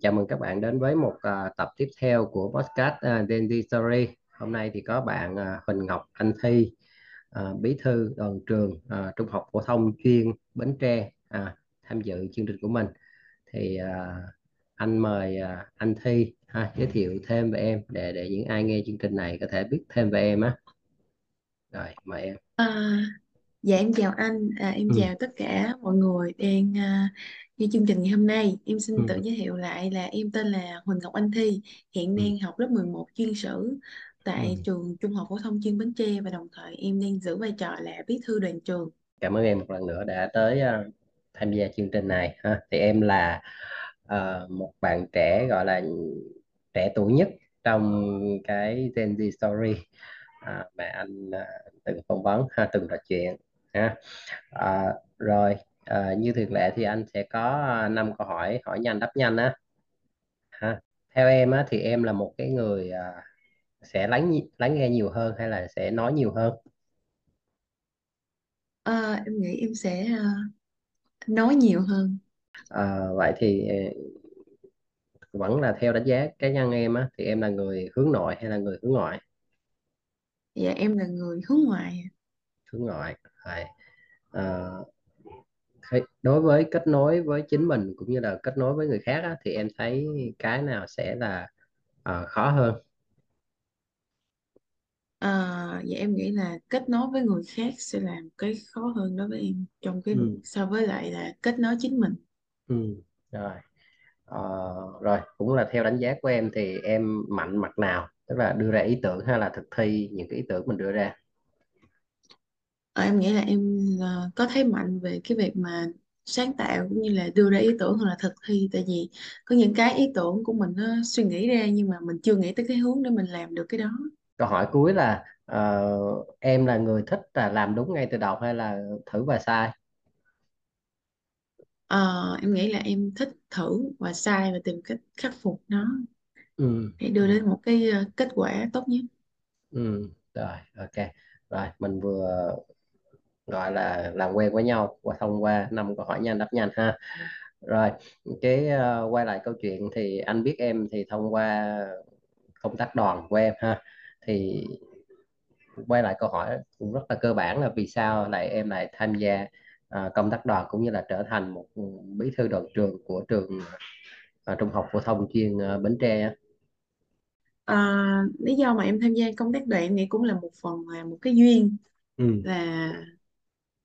chào mừng các bạn đến với một à, tập tiếp theo của podcast uh, Gen Z Story. Hôm nay thì có bạn à, Huỳnh Ngọc Anh Thi, à, bí thư đoàn trường à, Trung học phổ thông chuyên Bến Tre à, tham dự chương trình của mình. Thì à, anh mời à, anh Thi ha, giới thiệu thêm về em để để những ai nghe chương trình này có thể biết thêm về em á. Rồi, mời em. À, dạ em chào anh, à, em Ừ, chào tất cả mọi người đang à, nghe chương trình ngày hôm nay. Em xin tự ừ, giới thiệu lại là em tên là Huỳnh Ngọc Anh Thi, hiện ừ, đang học lớp 11 chuyên sử tại ừ. trường Trung học phổ thông chuyên Bến Tre và đồng thời em đang giữ vai trò là bí thư đoàn trường. Cảm ơn em một lần nữa đã tới à, tham gia chương trình này ha. Thì em là à, một bạn trẻ gọi là trẻ tuổi nhất trong cái Gen Z Story à, mà anh à, từng phỏng vấn ha, từng trò chuyện ha. À, rồi à, như thường lệ thì anh sẽ có à, năm câu hỏi hỏi nhanh đáp nhanh á ha. Theo em á thì em là một cái người à, sẽ lắng lắng nghe nhiều hơn hay là sẽ nói nhiều hơn? À, em nghĩ em sẽ à, nói nhiều hơn. À, vậy thì vẫn là theo đánh giá cá nhân em á thì em là người hướng nội hay là người hướng ngoại Dạ em là người hướng ngoại. hướng ngoại Rồi. Ờ, đối với kết nối với chính mình cũng như là kết nối với người khác á, thì em thấy cái nào sẽ là ờ, khó hơn À, dạ em nghĩ là kết nối với người khác sẽ làm cái khó hơn đối với em trong cái ừ, so với lại là kết nối chính mình. ừ. rồi Ờ, rồi cũng là theo đánh giá của em thì em mạnh mặt nào tức là đưa ra ý tưởng hay là thực thi những cái ý tưởng mình đưa ra Ờ, em nghĩ là em ờ, có thế mạnh về cái việc mà sáng tạo cũng như là đưa ra ý tưởng hoặc là thực thi. Tại vì có những cái ý tưởng của mình nó suy nghĩ ra nhưng mà mình chưa nghĩ tới cái hướng để mình làm được cái đó. Câu hỏi cuối là ờ, em là người thích là làm đúng ngay từ đầu hay là thử và sai? Ờ, em nghĩ là em thích thử và sai và tìm cách khắc phục nó. Ừ. để đưa đến một cái ờ, kết quả tốt nhất. Ừ, rồi, ok. Rồi, mình vừa gọi là làm quen với nhau qua thông qua năm câu hỏi nhanh đáp nhanh ha. Rồi, cái ờ, quay lại câu chuyện thì anh biết em thì thông qua công tác đoàn của em ha. Thì quay lại câu hỏi cũng rất là cơ bản là vì sao lại em lại tham gia ờ, công tác đoàn cũng như là trở thành một bí thư đoàn trường của trường ờ, Trung học phổ thông chuyên ờ, Bến Tre á. Ờ, lý do mà em tham gia công tác đoàn em nghĩ cũng là một phần là một cái duyên Ừ, là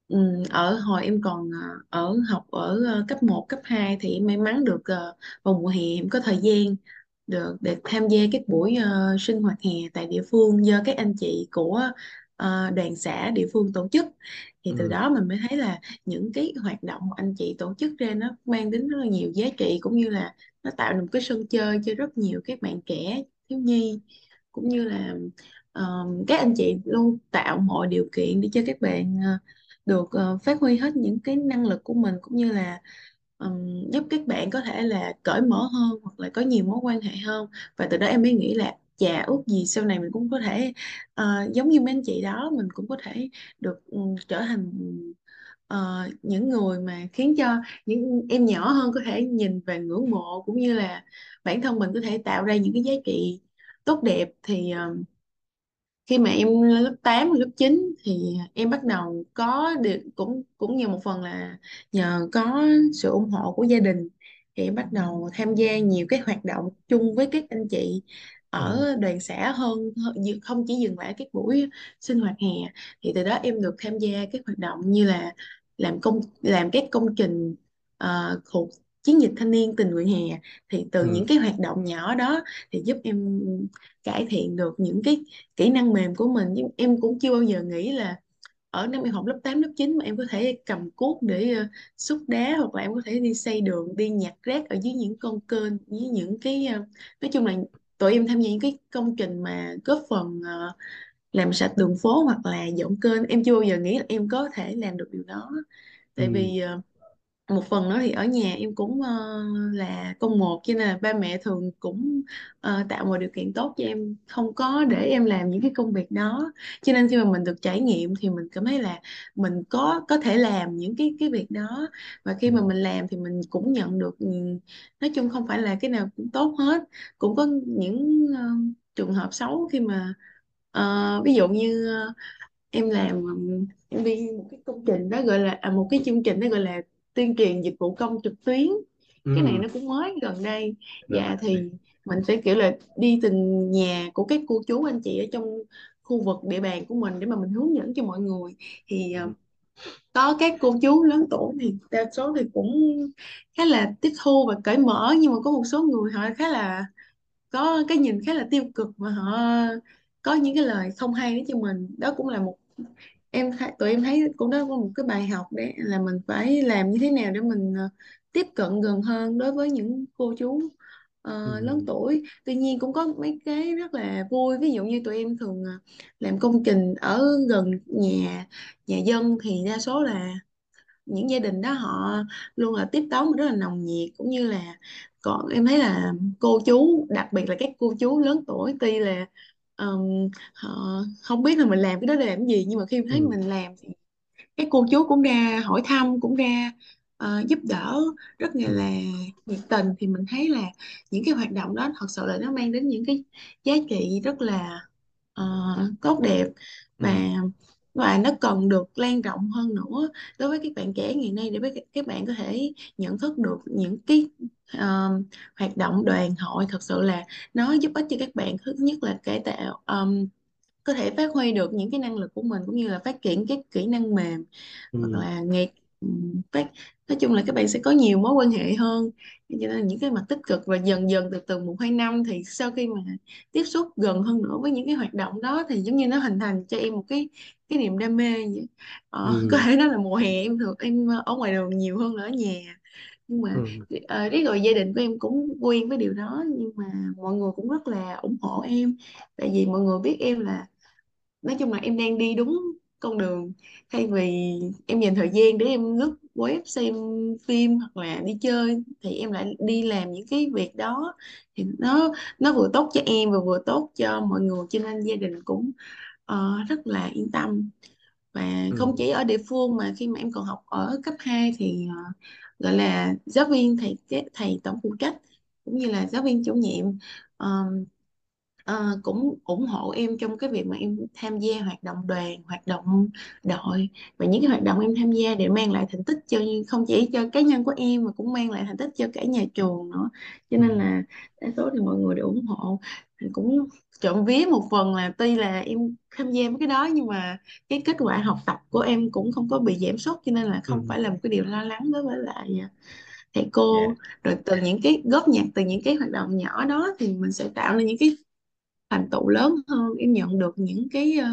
ừm, ở hồi em còn ờ, ở học ở ờ, cấp một cấp 2 thì em may mắn được ờ, vào mùa hè em có thời gian được để tham gia các buổi ờ, sinh hoạt hè tại địa phương do các anh chị của ờ, đoàn xã địa phương tổ chức. Thì từ ừ, đó mình mới thấy là những cái hoạt động mà anh chị tổ chức ra nó mang đến rất là nhiều giá trị cũng như là nó tạo được một cái sân chơi cho rất nhiều các bạn trẻ thiếu nhi cũng như là ờ, các anh chị luôn tạo mọi điều kiện để cho các bạn ờ, được uh, phát huy hết những cái năng lực của mình cũng như là um, giúp các bạn có thể là cởi mở hơn hoặc là có nhiều mối quan hệ hơn. Và từ đó em mới nghĩ là chà ước gì sau này mình cũng có thể uh, giống như mấy anh chị đó mình cũng có thể được um, trở thành uh, những người mà khiến cho những em nhỏ hơn có thể nhìn và ngưỡng mộ cũng như là bản thân mình có thể tạo ra những cái giá trị tốt đẹp thì uh, khi mà em lớp 8 và lớp 9 thì em bắt đầu có được cũng cũng nhờ một phần là nhờ có sự ủng hộ của gia đình thì em bắt đầu tham gia nhiều cái hoạt động chung với các anh chị ừ, ở đoàn xã hơn hơn- không chỉ dừng lại các buổi sinh hoạt hè. Thì từ đó em được tham gia các hoạt động như là làm công làm các công trình thuộc chiến dịch thanh niên tình nguyện hè. Thì từ những ừ, cái hoạt động nhỏ đó thì giúp em cải thiện được những cái kỹ năng mềm của mình. Nhưng em cũng chưa bao giờ nghĩ là ở năm em học lớp 8 lớp 9 mà em có thể cầm cuốc để ờ, xúc đá hoặc là em có thể đi xây đường đi nhặt rác ở dưới những con kênh với những cái ờ, nói chung là tụi em tham gia những cái công trình mà góp phần ờ, làm sạch đường phố hoặc là dọn kênh. Em chưa bao giờ nghĩ là em có thể làm được điều đó. Tại ừ, vì ờ, một phần nữa thì ở nhà em cũng ờ, là con một cho nên là ba mẹ thường cũng ờ, tạo mọi điều kiện tốt cho em. Không có để em làm những cái công việc đó. Cho nên khi mà mình được trải nghiệm thì mình cảm thấy là mình có có thể làm những cái cái việc đó. Và khi ừ, mà mình làm thì mình cũng nhận được ừ, nói chung không phải là cái nào cũng tốt hết. Cũng có những ờ, trường hợp xấu khi mà ờ, ví dụ như ờ, em làm ừm, em đi một cái công trình đó gọi là à, một cái chương trình đó gọi là tuyên truyền dịch vụ công trực tuyến. Cái này ừ, nó cũng mới gần đây. Rồi dạ thì mình sẽ kiểu là đi từng nhà của các cô chú anh chị ở trong khu vực địa bàn của mình để mà mình hướng dẫn cho mọi người. Thì ờ, ừ, có các cô chú lớn tuổi thì đa số thì cũng khá là tiếp thu và cởi mở nhưng mà có một số người họ khá là có cái nhìn khá là tiêu cực và họ có những cái lời không hay đến cho mình. Đó cũng là một em thấy tụi em thấy cũng đó có một cái bài học đấy là mình phải làm như thế nào để mình ờ, tiếp cận gần hơn đối với những cô chú ừ, ờ, lớn tuổi. Tuy nhiên cũng có mấy cái rất là vui. Ví dụ như tụi em thường ờ, làm công trình ở gần nhà nhà dân thì đa số là những gia đình đó họ luôn là tiếp đón rất là nồng nhiệt. Cũng như là còn em thấy là cô chú đặc biệt là các cô chú lớn tuổi tuy là ừm, họ không biết là mình làm cái đó để làm gì nhưng mà khi thấy ừ, mình làm thì các cô chú cũng ra hỏi thăm cũng ra ờ, giúp đỡ rất là, ừ, là nhiệt tình. Thì mình thấy là những cái hoạt động đó thật sự là nó mang đến những cái giá trị rất là ờ, tốt đẹp. Ừ, và nó cần được lan rộng hơn nữa đối với các bạn trẻ ngày nay để các bạn có thể nhận thức được những cái ờ, hoạt động đoàn hội thật sự là nó giúp ích cho các bạn. Thứ nhất là cải tạo có thể phát huy được những cái năng lực của mình cũng như là phát triển các kỹ năng mềm hoặc ừ, là nghề phát nói chung là các bạn sẽ có nhiều mối quan hệ hơn. Cho nên là những cái mặt tích cực và dần dần từ từ một hai năm thì sau khi mà tiếp xúc gần hơn nữa với những cái hoạt động đó thì giống như nó hình thành cho em một cái cái niềm đam mê vậy. Ờ, có ừ, thể nói là mùa hè em thường em ở ngoài đường nhiều hơn là ở nhà. Nhưng mà ừ, uh, riết rồi gia đình của em cũng quen với điều đó nhưng mà mọi người cũng rất là ủng hộ em. Tại vì mọi người biết em là nói chung là em đang đi đúng con đường. Thay vì em dành thời gian để em lướt web xem phim hoặc là đi chơi thì em lại đi làm những cái việc đó. Thì nó nó vừa tốt cho em và vừa tốt cho mọi người cho nên gia đình cũng ờ, rất là yên tâm. Và không ừ, chỉ ở địa phương mà khi mà em còn học ở cấp 2 thì ờ, gọi là giáo viên thầy thầy tổng phụ trách cũng như là giáo viên chủ nhiệm. Ờ, Ờ, cũng ủng hộ em trong cái việc mà em tham gia hoạt động đoàn, hoạt động đội và những cái hoạt động em tham gia để mang lại thành tích cho không chỉ cho cá nhân của em mà cũng mang lại thành tích cho cả nhà trường nữa. Cho ừ, nên là đa số thì mọi người đều ủng hộ. Thì cũng trộm vía một phần là tuy là em tham gia với cái đó nhưng mà cái kết quả học tập của em cũng không có bị giảm sút cho nên là không ừ, phải là một cái điều lo lắng đối với lại à, thầy dạ, cô. Rồi từ những cái góp nhặt từ những cái hoạt động nhỏ đó thì mình sẽ tạo nên những cái thành tựu lớn hơn em nhận được những cái ờ,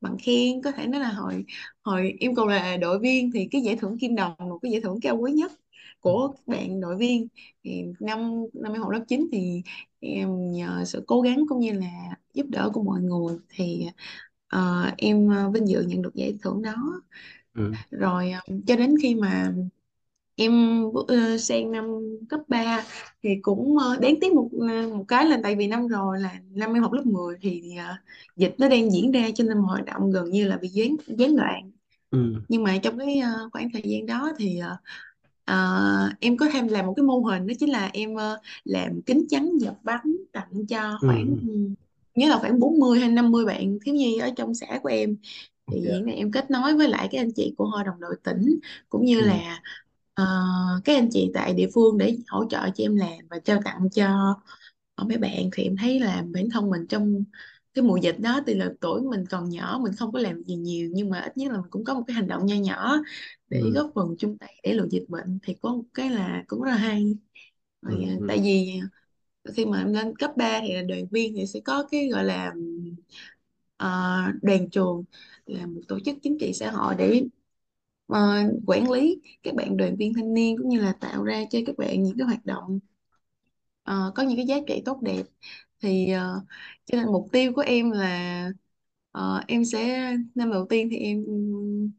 bằng khen. Có thể nói là hồi hồi em còn là đội viên thì cái giải thưởng kim đồng một cái giải thưởng cao quý nhất ừ, của các bạn đội viên. Thì năm năm em học lớp 9 thì em nhờ sự cố gắng cũng như là giúp đỡ của mọi người thì ờ, em ờ, vinh dự nhận được giải thưởng đó. Ừ, rồi cho đến khi mà em ờ, sang năm cấp 3 thì cũng ờ, đáng tiếc một ờ, một cái là tại vì năm rồi là năm em học lớp 10 thì ờ, dịch nó đang diễn ra cho nên mọi hoạt động gần như là bị gián gián đoạn. Ừ, nhưng mà trong cái ờ, khoảng thời gian đó thì ờ, ờ, em có tham làm một cái mô hình đó chính là em ờ, làm kính chắn giọt bắn tặng cho khoảng ừ, nhớ là khoảng 40 hay 50 bạn thiếu nhi ở trong xã của em. Thì dạ, hiện nay em kết nối với lại các anh chị của hội đồng đội tỉnh cũng như ừ, là ờ, các anh chị tại địa phương để hỗ trợ cho em làm và trao tặng cho mấy bạn thì em thấy là bản thân mình trong cái mùa dịch đó tuy là tuổi mình còn nhỏ mình không có làm gì nhiều nhưng mà ít nhất là mình cũng có một cái hành động nho nhỏ để ừ, góp phần chung tay để lùi dịch bệnh thì có một cái là cũng rất là hay. Ừ, rồi, à, ừ, tại vì khi mà em lên cấp 3 thì là đoàn viên thì sẽ có cái gọi là ờ, đoàn trường là một tổ chức chính trị xã hội để ờ, quản lý các bạn đoàn viên thanh niên cũng như là tạo ra cho các bạn những cái hoạt động ờ, có những cái giá trị tốt đẹp. Thì ờ, cho nên mục tiêu của em là ờ, em sẽ năm đầu tiên thì em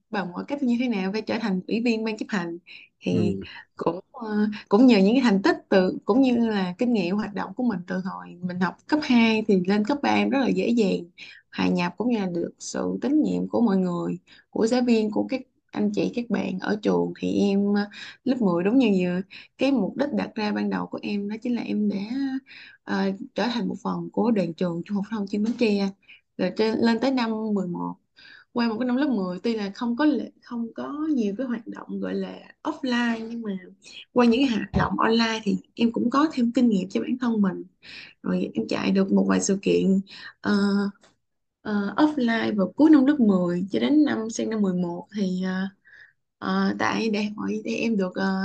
bằng mọi cách như thế nào phải trở thành ủy viên ban chấp hành thì ừ. cũng ờ, cũng nhờ những cái thành tích từ cũng như là kinh nghiệm hoạt động của mình từ hồi mình học cấp 2 thì lên cấp 3 em rất là dễ dàng hòa nhập cũng như là được sự tín nhiệm của mọi người của giáo viên của các anh chị các bạn ở trường thì em ờ, lớp 10 đúng như vừa cái mục đích đặt ra ban đầu của em đó chính là em đã ờ, trở thành một phần của đoàn trường Trung học phổ thông chuyên Bến Tre. Rồi trên, lên tới năm 11 qua một cái năm lớp 10 tuy là không có lệ- không có nhiều cái hoạt động gọi là offline nhưng mà qua những cái hoạt động online thì em cũng có thêm kinh nghiệm cho bản thân mình. Rồi em chạy được một vài sự kiện ờ, ờ, offline vào cuối năm lớp 10 cho đến năm sang năm 11 thì ờ, ờ, tại đại hội thì em được ờ,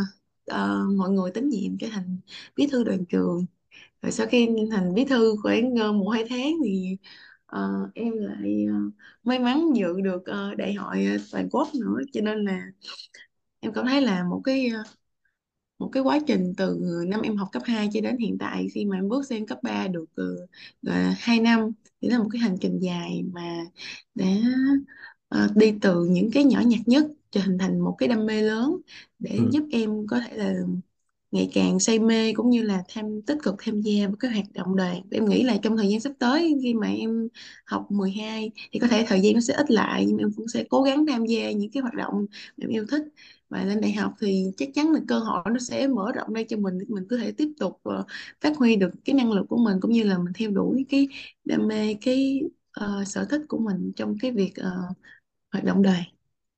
ờ, mọi người tín nhiệm trở thành bí thư đoàn trường. Rồi sau khi thành bí thư khoảng uh, một hai tháng thì ờ, em lại ờ, may mắn dự được ờ, đại hội ờ, toàn quốc nữa. Cho nên là em cảm thấy là một cái ờ, một cái quá trình từ năm em học cấp 2 cho đến hiện tại khi mà em bước sang cấp 3 được uh, 2 năm thì là một cái hành trình dài mà đã ờ, đi từ những cái nhỏ nhặt nhất cho hình thành một cái đam mê lớn để ừ. giúp em có thể là ngày càng say mê cũng như là tham tích cực tham gia vào các hoạt động đoàn. Em nghĩ là trong thời gian sắp tới khi mà em học 12 thì có thể thời gian nó sẽ ít lại nhưng mà em cũng sẽ cố gắng tham gia những cái hoạt động mà em yêu thích và lên đại học thì chắc chắn là cơ hội nó sẽ mở rộng ra cho mình để mình có thể tiếp tục uh, phát huy được cái năng lực của mình cũng như là mình theo đuổi cái đam mê cái uh, sở thích của mình trong cái việc uh, hoạt động đời.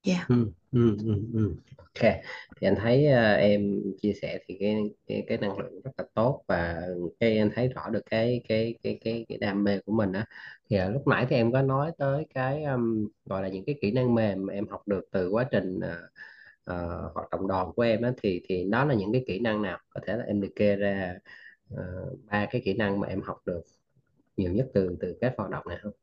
dạ ừ ừ ừ ừ. ok thì anh thấy uh, em chia sẻ thì cái cái cái năng lượng rất là tốt và cái anh thấy rõ được cái cái cái cái cái đam mê của mình á thì uh, lúc nãy thì em có nói tới cái um, gọi là những cái kỹ năng mềm mà em học được từ quá trình uh, ờ, hoạt động đoàn của em á thì thì đó là những cái kỹ năng nào? Có thể là em liệt kê ra ờ, ba cái kỹ năng mà em học được nhiều nhất từ từ các hoạt động này không?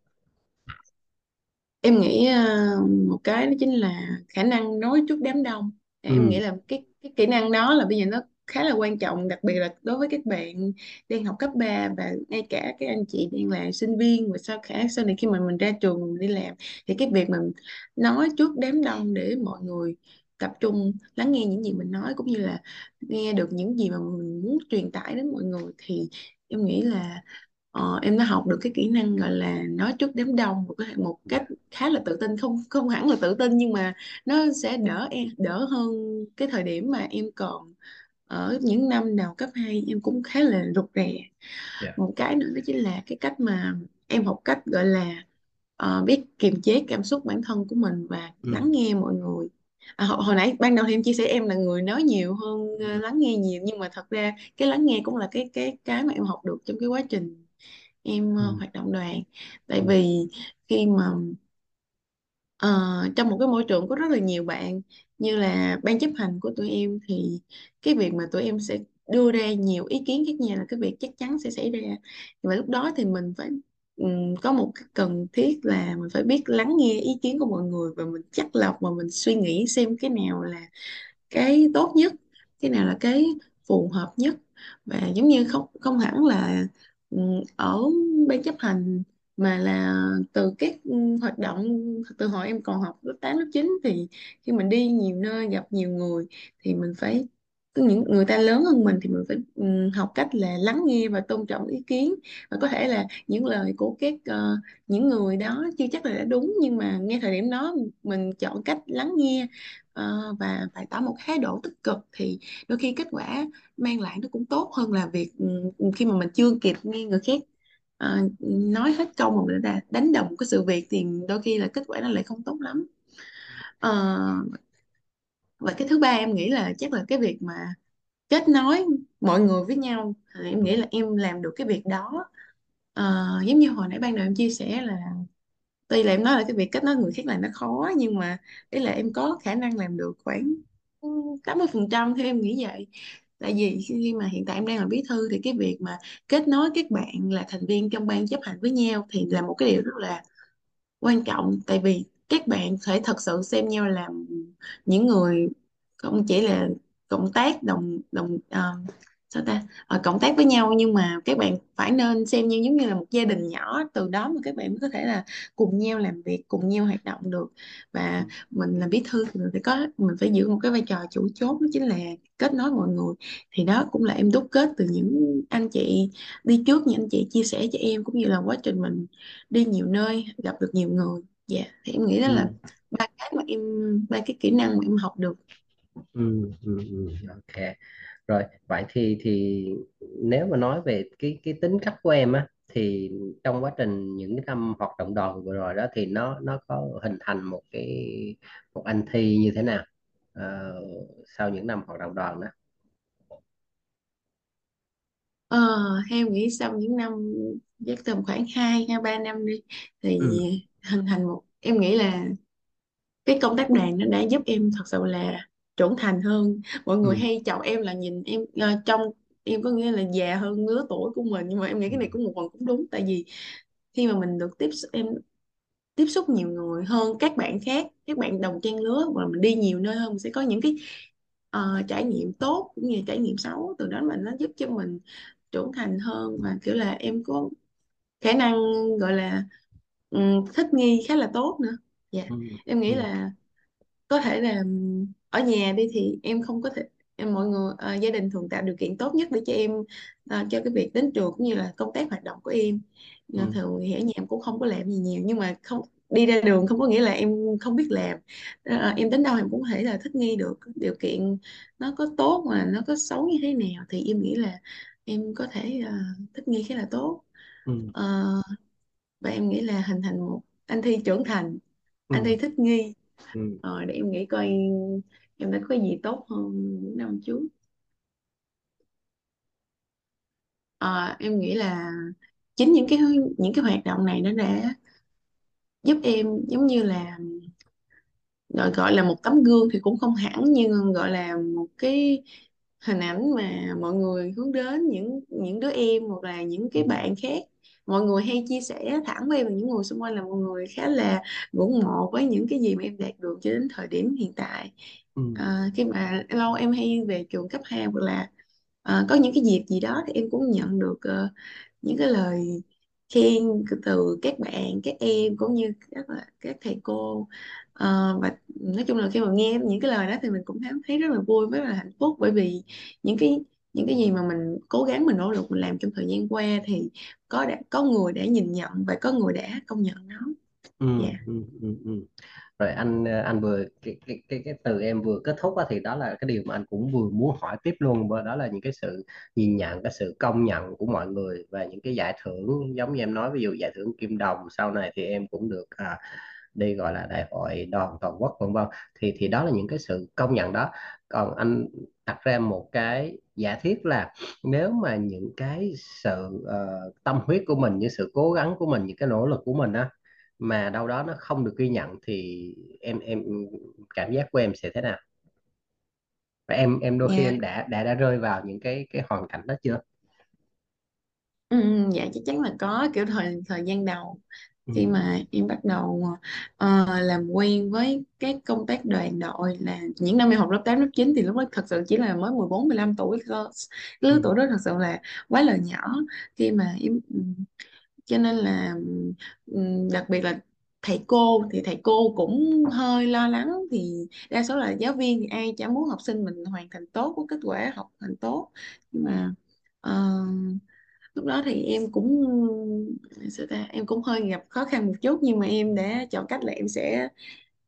Em nghĩ ờ, một cái đó chính là khả năng nói trước đám đông. Em nghĩ ừ là cái cái kỹ năng đó là bây giờ nó khá là quan trọng, đặc biệt là đối với các bạn đang học cấp 3 và ngay cả các anh chị đang là sinh viên và sau khả sau này khi mà mình ra trường mình đi làm thì cái việc mình nói trước đám đông để mọi người tập trung lắng nghe những gì mình nói cũng như là nghe được những gì mà mình muốn truyền tải đến mọi người thì em nghĩ là Ờ, em đã học được cái kỹ năng gọi là nói trước đám đông một cái một cách khá là tự tin. Không không hẳn là tự tin nhưng mà nó sẽ đỡ em đỡ hơn cái thời điểm mà em còn ở những năm đầu cấp 2 em cũng khá là rụt rè. Dạ. Một cái nữa đó chính là cái cách mà em học cách gọi là ờ, biết kiềm chế cảm xúc bản thân của mình và ừ. lắng nghe mọi người à, hồi, hồi nãy ban đầu thì em chia sẻ em là người nói nhiều hơn ờ, lắng nghe nhiều nhưng mà thật ra cái lắng nghe cũng là cái cái cái mà em học được trong cái quá trình em ờ, ừ. hoạt động đoàn. Tại vì khi mà ờ, trong một cái môi trường có rất là nhiều bạn như là ban chấp hành của tụi em thì cái việc mà tụi em sẽ đưa ra nhiều ý kiến khác nhau là cái việc chắc chắn sẽ xảy ra. Và lúc đó thì mình phải có một cái cần thiết là mình phải biết lắng nghe ý kiến của mọi người và mình chắt lọc và mình suy nghĩ xem cái nào là cái tốt nhất, cái nào là cái phù hợp nhất. Và giống như không không hẳn là ở ban chấp hành mà là từ các hoạt động, từ hồi em còn học lớp 8 lớp 9 thì khi mình đi nhiều nơi, gặp nhiều người thì mình phải có những người ta lớn hơn mình thì mình phải học cách là lắng nghe và tôn trọng ý kiến. Và có thể là những lời của các uh, những người đó chưa chắc là đã đúng nhưng mà ngay thời điểm đó mình chọn cách lắng nghe uh, và phải tỏ một thái độ tích cực thì đôi khi kết quả mang lại nó cũng tốt hơn là việc um, khi mà mình chưa kịp nghe người khác uh, nói hết câu mà mình đã đánh đồng cái sự việc thì đôi khi là kết quả nó lại không tốt lắm. Uh, và cái thứ ba em nghĩ là chắc là cái việc mà kết nối mọi người với nhau. Thì em nghĩ là em làm được cái việc đó. Ờ, giống như hồi nãy ban đầu em chia sẻ là tuy là em nói là cái việc kết nối người khác là nó khó nhưng mà ý là em có khả năng làm được khoảng ừ, 80% theo em nghĩ vậy. Tại vì khi mà hiện tại em đang là bí thư thì cái việc mà kết nối các bạn là thành viên trong ban chấp hành với nhau thì là một cái điều rất là quan trọng. Tại vì các bạn phải thật sự xem nhau làm những người không chỉ là cộng tác đồng đồng uh, sao ta? Uh, cộng tác với nhau nhưng mà các bạn phải nên xem như giống như là một gia đình nhỏ từ đó mà các bạn mới có thể là cùng nhau làm việc cùng nhau hoạt động được. Và mình là bí thư thì mình phải có mình phải giữ một cái vai trò chủ chốt đó chính là kết nối mọi người. Thì đó cũng là em đúc kết từ những anh chị đi trước những anh chị chia sẻ cho em cũng như là quá trình mình đi nhiều nơi gặp được nhiều người dạ thì em nghĩ đó là ừ. ba cái mà em ba cái kỹ năng mà em học được. Ừ, ừ, ừ, ok. Rồi vậy thì thì nếu mà nói về cái cái tính cách của em á thì trong quá trình những cái năm hoạt động đoàn vừa rồi đó thì nó nó có hình thành một cái một anh Thi như thế nào Ờ, sau những năm hoạt động đoàn đó? Ờ, theo nghĩ sau những năm chắc tầm khoảng 2 hai ba năm đi thì ừ, hình thành một em nghĩ là cái công tác đoàn nó đã giúp em thật sự là trưởng thành hơn. Mọi người ừ, hay chọn em là nhìn em ờ, trong em có nghĩa là già hơn lứa tuổi của mình nhưng mà em nghĩ cái này cũng một phần cũng đúng tại vì khi mà mình được tiếp xúc em tiếp xúc nhiều người hơn các bạn khác các bạn đồng trang lứa và mình đi nhiều nơi hơn mình sẽ có những cái ờ, trải nghiệm tốt cũng như trải nghiệm xấu từ đó mà nó giúp cho mình trưởng thành hơn. Và kiểu là em có khả năng gọi là ừm, thích nghi khá là tốt nữa. Dạ. Ừ, em nghĩ ừ, là có thể là ừm, ở nhà đi thì em không có thể em mọi người ờ, gia đình thường tạo điều kiện tốt nhất để cho em ờ, cho cái việc đến trường cũng như là công tác hoạt động của em. Ờ, ừ, thường thì ở nhà em cũng không có làm gì nhiều nhưng mà không đi ra đường không có nghĩa là em không biết làm. Ờ, em đến đâu em cũng có thể là thích nghi được điều kiện nó có tốt mà nó có xấu như thế nào thì em nghĩ là em có thể ờ, thích nghi khá là tốt. Ừ, Ờ, và em nghĩ là hình thành một anh Thi trưởng thành anh ừ, Thi thích nghi. Ừ, Ờ, để em nghĩ coi em đã có gì tốt hơn những năm trước. Ờ, em nghĩ là chính những cái những cái hoạt động này nó đã giúp em giống như là gọi gọi là một tấm gương thì cũng không hẳn nhưng gọi là một cái hình ảnh mà mọi người hướng đến những những đứa em hoặc là những cái bạn khác mọi người hay chia sẻ thẳng với em và những người xung quanh là mọi người khá là ngưỡng mộ với những cái gì mà em đạt được cho đến thời điểm hiện tại. Ừ, à, khi mà lâu em hay về trường cấp 2 hoặc là à, có những cái dịp gì đó thì em cũng nhận được ờ, những cái lời khen từ các bạn các em cũng như các các thầy cô. Ờ, và nói chung là khi mà nghe những cái lời đó thì mình cũng thấy thấy rất là vui rất là hạnh phúc bởi vì những cái những cái gì mà mình cố gắng mình nỗ lực mình làm trong thời gian qua thì có đã có người đã nhìn nhận và có người đã công nhận nó. Ừ, dạ. ừ, ừ, ừ. rồi anh ờ, anh vừa cái cái cái cái từ em vừa kết thúc á, thì đó là cái điều mà anh cũng vừa muốn hỏi tiếp luôn và đó là những cái sự nhìn nhận cái sự công nhận của mọi người và những cái giải thưởng giống như em nói ví dụ giải thưởng Kim Đồng sau này thì em cũng được à, đi gọi là đại hội đoàn toàn quốc vân vân. Thì thì đó là những cái sự công nhận đó. Còn anh đặt ra một cái giả thiết là nếu mà những cái sự ờ, tâm huyết của mình những sự cố gắng của mình những cái nỗ lực của mình á mà đâu đó nó không được ghi nhận thì em em cảm giác của em sẽ thế nào? Và em em đôi khi dạ em đã đã đã rơi vào những cái cái hoàn cảnh đó chưa? Ừ, dạ chắc chắn là có kiểu thời thời gian đầu khi ừ. mà em bắt đầu ờ, làm quen với các công tác đoàn đội là những năm em học lớp 8 lớp 9 thì lúc đó thật sự chỉ là mới mười bốn mười lăm tuổi cơ. Cái lứa ừ. tuổi đó thật sự là quá là nhỏ. Khi mà em cho nên là ừm, đặc biệt là thầy cô thì thầy cô cũng hơi lo lắng thì đa số là giáo viên thì ai chả muốn học sinh mình hoàn thành tốt có kết quả học hành tốt. Nhưng mà ờ, lúc đó thì em cũng sao ta em cũng hơi gặp khó khăn một chút nhưng mà em đã chọn cách là em sẽ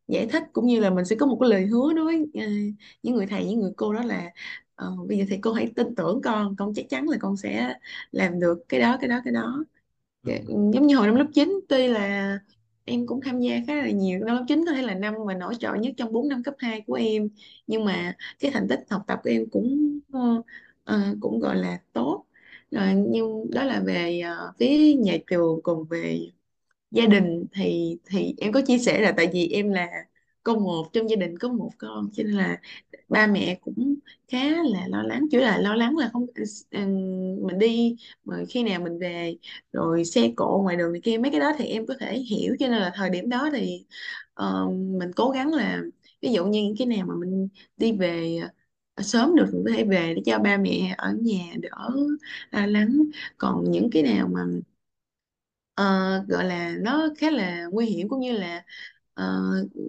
giải thích cũng như là mình sẽ có một cái lời hứa đối với ờ, những người thầy những người cô đó là ờ, bây giờ thầy cô hãy tin tưởng con con chắc chắn là con sẽ làm được cái đó cái đó cái đó. Ừ. Dạ, giống như hồi năm lớp 9 tuy là em cũng tham gia khá là nhiều năm lớp 9 có thể là năm mà nổi trội nhất trong 4 năm cấp 2 của em nhưng mà cái thành tích học tập của em cũng ờ, ờ, cũng gọi là tốt rồi nhưng đó là về ờ, phía nhà trường còn về gia đình thì thì em có chia sẻ là tại vì em là con một trong gia đình có một con cho nên là ba mẹ cũng khá là lo lắng chỉ là lo lắng là không ờ, mình đi mà khi nào mình về rồi xe cộ ngoài đường này kia mấy cái đó thì em có thể hiểu cho nên là thời điểm đó thì uh, mình cố gắng là ví dụ như cái nào mà mình đi về sớm được thì có thể về để cho ba mẹ ở nhà đỡ lo lắng. Còn những cái nào mà ờ, gọi là nó khá là nguy hiểm cũng như là ờ,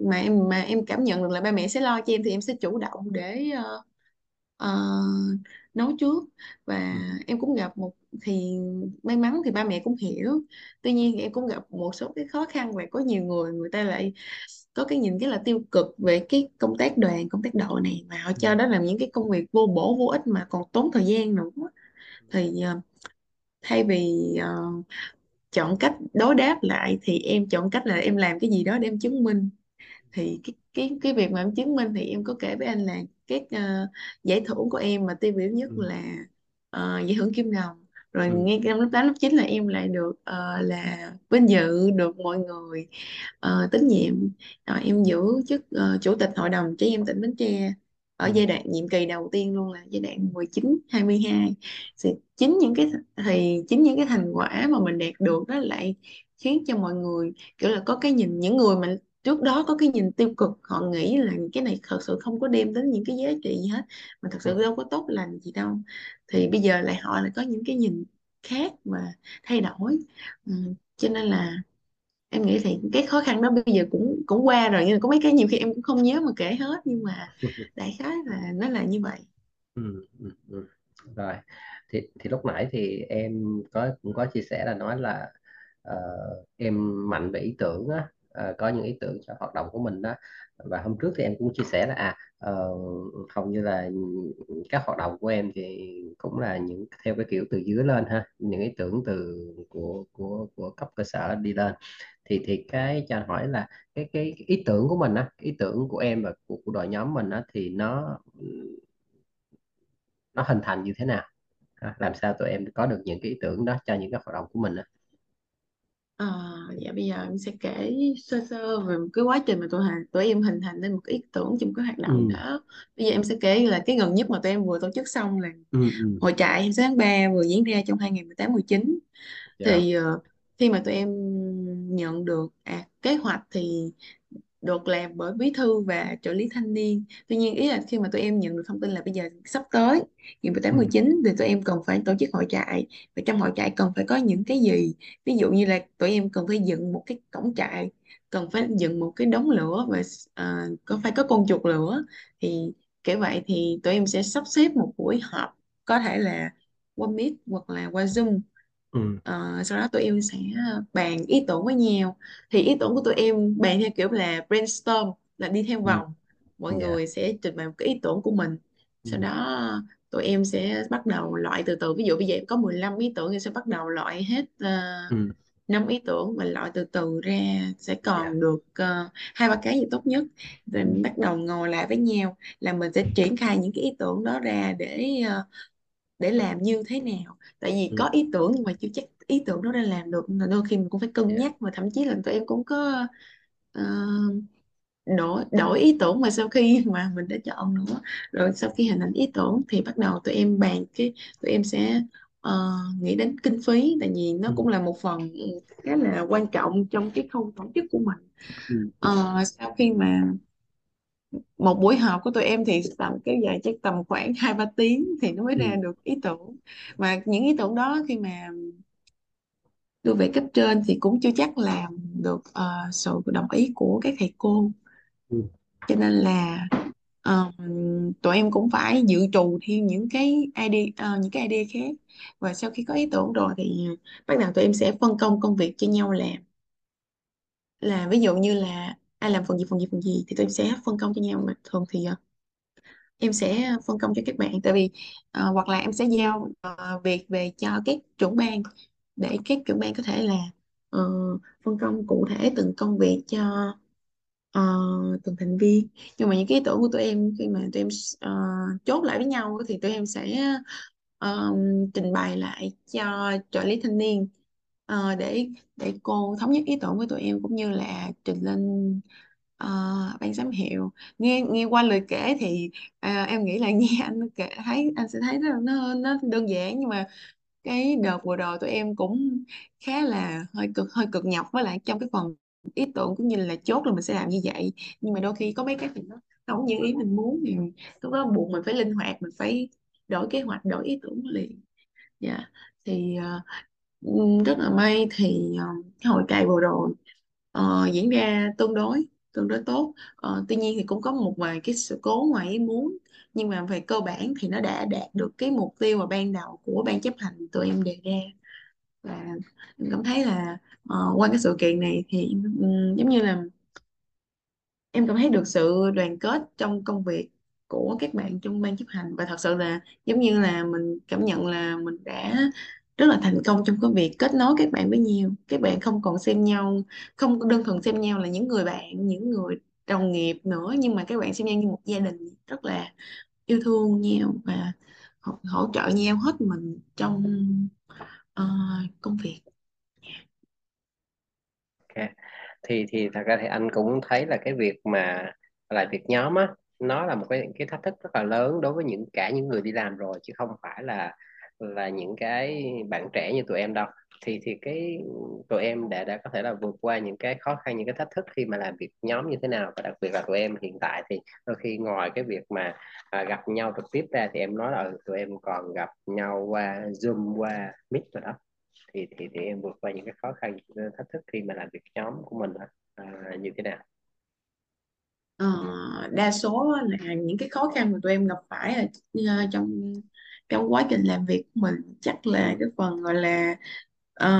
mà em mà em cảm nhận được là ba mẹ sẽ lo cho em thì em sẽ chủ động để ờ, ờ, nấu trước. Và ừ, em cũng gặp một thì may mắn thì ba mẹ cũng hiểu. Tuy nhiên em cũng gặp một số cái khó khăn và có nhiều người người ta lại có cái nhìn rất là tiêu cực về cái công tác đoàn công tác đội này mà họ ừ, cho đó là những cái công việc vô bổ vô ích mà còn tốn thời gian nữa. Thì ờ, thay vì ờ, chọn cách đối đáp lại thì em chọn cách là em làm cái gì đó để em chứng minh. Thì cái cái cái việc mà em chứng minh thì em có kể với anh là các ờ, giải thưởng của em mà tiêu biểu nhất ừ, là ờ, giải thưởng Kim Đồng rồi ừ, ngay năm lớp 8 lớp 9 là em lại được ờ, là vinh dự được mọi người ờ, tín nhiệm. Rồi em giữ chức ờ, chủ tịch hội đồng trẻ em tỉnh Bến Tre ở ừ, giai đoạn nhiệm kỳ đầu tiên luôn là giai đoạn 19 22 thì chính những cái thì chính những cái thành quả mà mình đạt được đó lại khiến cho mọi người kiểu là có cái nhìn những người mà trước đó có cái nhìn tiêu cực họ nghĩ là cái này thật sự không có đem đến những cái giá trị gì hết mà thật sự đâu có tốt lành gì đâu thì bây giờ lại họ lại có những cái nhìn khác mà thay đổi ừ. cho nên là em nghĩ thì cái khó khăn đó bây giờ cũng cũng qua rồi nhưng mà có mấy cái nhiều khi em cũng không nhớ mà kể hết nhưng mà đại khái là nó là như vậy ừ, ừ, ừ. rồi thì thì lúc nãy thì em có cũng có chia sẻ là nói là ờ, em mạnh về ý tưởng á Ờ, có những ý tưởng cho hoạt động của mình đó. Và hôm trước thì em cũng chia sẻ là à ờ, hầu như là các hoạt động của em thì cũng là những theo cái kiểu từ dưới lên ha những ý tưởng từ của của của cấp cơ sở đi lên. Thì thì cái cho anh hỏi là cái cái ý tưởng của mình á ý tưởng của em và của, của đội nhóm mình á thì nó nó hình thành như thế nào? Ha? làm sao tụi em có được những cái ý tưởng đó cho những cái hoạt động của mình á? Ờ, dạ bây giờ em sẽ kể sơ sơ về một cái quá trình mà tụi, hà- tụi em hình thành nên một cái ý tưởng trong cái hoạt động ừ. đó. Bây giờ em sẽ kể là cái gần nhất mà tụi em vừa tổ chức xong là ừ ừ. hội trại 26 tháng 3 vừa diễn ra trong 2018-19 dạ thì ờ, khi mà tụi em nhận được à, kế hoạch thì được làm bởi bí thư và trợ lý thanh niên. Tuy nhiên ý là khi mà tụi em nhận được thông tin là bây giờ sắp tới ngày mười tám ừ. mười chín thì tụi em cần phải tổ chức hội trại. Và trong hội trại cần phải có những cái gì? Ví dụ như là tụi em cần phải dựng một cái cổng trại cần phải dựng một cái đống lửa và à, có phải có con chuột lửa. Thì kiểu vậy thì tụi em sẽ sắp xếp một buổi họp có thể là qua Meet hoặc là qua Zoom ừ. Ờ, sau đó tụi em sẽ bàn ý tưởng với nhau. Thì ý tưởng của tụi em bàn theo kiểu là brainstorm là đi theo ừ. vòng. Mọi dạ. người sẽ trình bày một cái ý tưởng của mình. Ừ. Sau đó tụi em sẽ bắt đầu loại từ từ. Ví dụ bây giờ em có 15 ý tưởng thì sẽ bắt đầu loại hết uh, ừ. 5 ý tưởng và loại từ từ ra. Sẽ dạ. còn được ờ, hai ba cái gì tốt nhất. Rồi mình bắt đầu ngồi lại với nhau là mình sẽ triển khai những cái ý tưởng đó ra để ờ, để làm như thế nào? Tại vì ừ. có ý tưởng nhưng mà chưa chắc ý tưởng đó đã làm được là đôi khi mình cũng phải cân nhắc và thậm chí là tụi em cũng có ờ, đổi đổi ý tưởng mà sau khi mà mình đã chọn nữa. Rồi sau khi hình thành ý tưởng thì bắt đầu tụi em bàn cái tụi em sẽ ờ, nghĩ đến kinh phí. Tại vì nó ừ. cũng là một phần khá là quan trọng trong cái khâu tổ chức của mình. Ừ ừ. Ờ, sau khi mà một buổi họp của tụi em thì tầm kéo dài chắc tầm khoảng hai ba tiếng thì nó mới ừ. ra được ý tưởng. Mà những ý tưởng đó khi mà đưa về cấp trên thì cũng chưa chắc làm được ờ, sự đồng ý của các thầy cô. Ừ. Cho nên là ờ, tụi em cũng phải dự trù thêm những cái idea ờ, những cái idea khác. Và sau khi có ý tưởng rồi thì bắt đầu tụi em sẽ phân công công việc cho nhau làm. Là ví dụ như là ai làm phần gì phần gì phần gì thì tụi em sẽ phân công cho nhau mà. Thường thì uh, em sẽ phân công cho các bạn. Tại vì uh, hoặc là em sẽ giao uh, việc về cho các trưởng ban để các trưởng ban có thể là uh, phân công cụ thể từng công việc cho uh, từng thành viên. Nhưng mà những cái ý tưởng của tụi em khi mà tụi em uh, chốt lại với nhau thì tụi em sẽ uh, trình bày lại cho trợ lý thanh niên ờ, để để cô thống nhất ý tưởng với tụi em cũng như là trình lên ờ, ban giám hiệu. Nghe nghe qua lời kể thì à, em nghĩ là nghe anh kể thấy anh sẽ thấy nó nó nó đơn giản nhưng mà cái đợt vừa rồi tụi em cũng khá là hơi cực hơi cực nhọc với lại trong cái phần ý tưởng cũng như là chốt là mình sẽ làm như vậy. Nhưng mà đôi khi có mấy cái thì nó không như ý mình muốn thì lúc đó buộc mình phải linh hoạt mình phải đổi kế hoạch đổi ý tưởng liền. Dạ thì ờ, ừm, rất là may thì ờ, cái hội cày vừa rồi ờ, diễn ra tương đối tương đối tốt. Ờ, tuy nhiên thì cũng có một vài cái sự cố ngoài ý muốn nhưng mà về cơ bản thì nó đã đạt được cái mục tiêu mà ban đầu của ban chấp hành tụi em đề ra. Và em cảm thấy là ờ, qua cái sự kiện này thì ừm, giống như là em cảm thấy được sự đoàn kết trong công việc của các bạn trong ban chấp hành. Và thật sự là giống như là mình cảm nhận là mình đã rất là thành công trong cái việc kết nối các bạn với nhau các bạn không còn xem nhau không đơn thuần xem nhau là những người bạn những người đồng nghiệp nữa nhưng mà các bạn xem nhau như một gia đình rất là yêu thương nhau và hỗ, hỗ trợ nhau hết mình trong uh, công việc Ok. thì thì thật ra thì anh cũng thấy là cái việc mà là việc nhóm á nó là một cái cái thách thức rất là lớn đối với những cả những người đi làm rồi chứ không phải là là những cái bạn trẻ như tụi em đâu. Thì thì cái tụi em đã đã có thể là vượt qua những cái khó khăn những cái thách thức khi mà làm việc nhóm như thế nào. Và đặc biệt là tụi em hiện tại thì đôi khi ngoài cái việc mà à, gặp nhau trực tiếp ra thì em nói là ừ, tụi em còn gặp nhau qua Zoom qua Meet rồi đó. Thì thì thì em vượt qua những cái khó khăn những cái thách thức khi mà làm việc nhóm của mình à, như thế nào? Ờ, đa số là những cái khó khăn mà tụi em gặp phải là trong trong quá trình làm việc của mình chắc là cái phần gọi là ờ,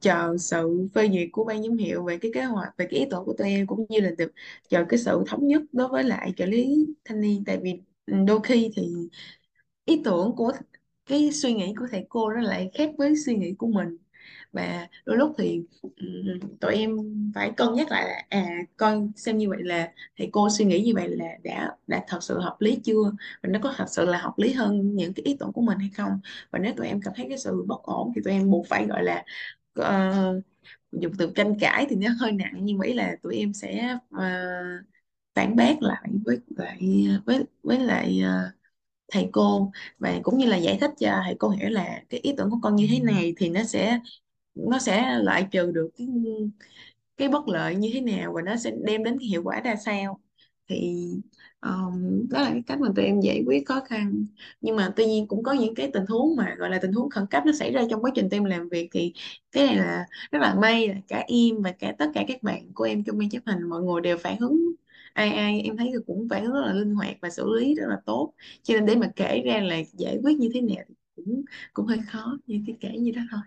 chờ sự phê duyệt của ban giám hiệu về cái kế hoạch về cái ý tưởng của tụi em cũng như là được chờ cái sự thống nhất đối với lại trợ lý thanh niên. Tại vì đôi khi thì ý tưởng của cái suy nghĩ của thầy cô nó lại khác với suy nghĩ của mình và đôi lúc thì tụi em phải cân nhắc lại là à con xem như vậy là thầy cô suy nghĩ như vậy là đã đã thật sự hợp lý chưa? Và nó có thật sự là hợp lý hơn những cái ý tưởng của mình hay không? Và nếu tụi em cảm thấy cái sự bất ổn thì tụi em buộc phải gọi là ờ, dùng từ tranh cãi thì nó hơi nặng. Nhưng ý là tụi em sẽ ờ, phản bác lại với lại với với lại ờ, thầy cô. Và cũng như là giải thích cho thầy cô hiểu là cái ý tưởng của con như thế này thì nó sẽ nó sẽ loại trừ được cái cái bất lợi như thế nào và nó sẽ đem đến cái hiệu quả ra sao. Thì um, đó là cái cách mà tụi em giải quyết khó khăn. Nhưng mà tuy nhiên cũng có những cái tình huống mà gọi là tình huống khẩn cấp nó xảy ra trong quá trình tụi em làm việc thì cái này là rất là may là cả em và cả tất cả các bạn của em trong ban chấp hành mọi người đều phản ứng ai ai em thấy cũng phản ứng rất là linh hoạt và xử lý rất là tốt. Cho nên để mà kể ra là giải quyết như thế nào thì cũng cũng hơi khó như cái kể như đó thôi.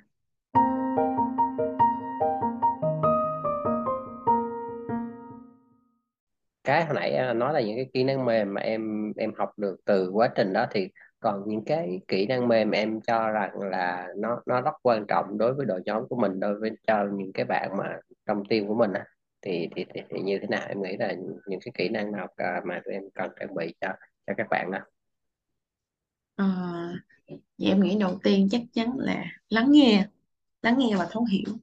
Cái hồi nãy à, nói là những cái kỹ năng mềm mà em em học được từ quá trình đó thì còn những cái kỹ năng mềm em cho rằng là nó nó rất quan trọng đối với đội nhóm của mình đối với cho những cái bạn mà trong team của mình á thì, thì thì thì như thế nào? Em nghĩ là những cái kỹ năng nào à, mà tụi em cần trang bị cho cho các bạn đó? Ờ, à, vậy em nghĩ đầu tiên chắc chắn là lắng nghe lắng nghe và thấu hiểu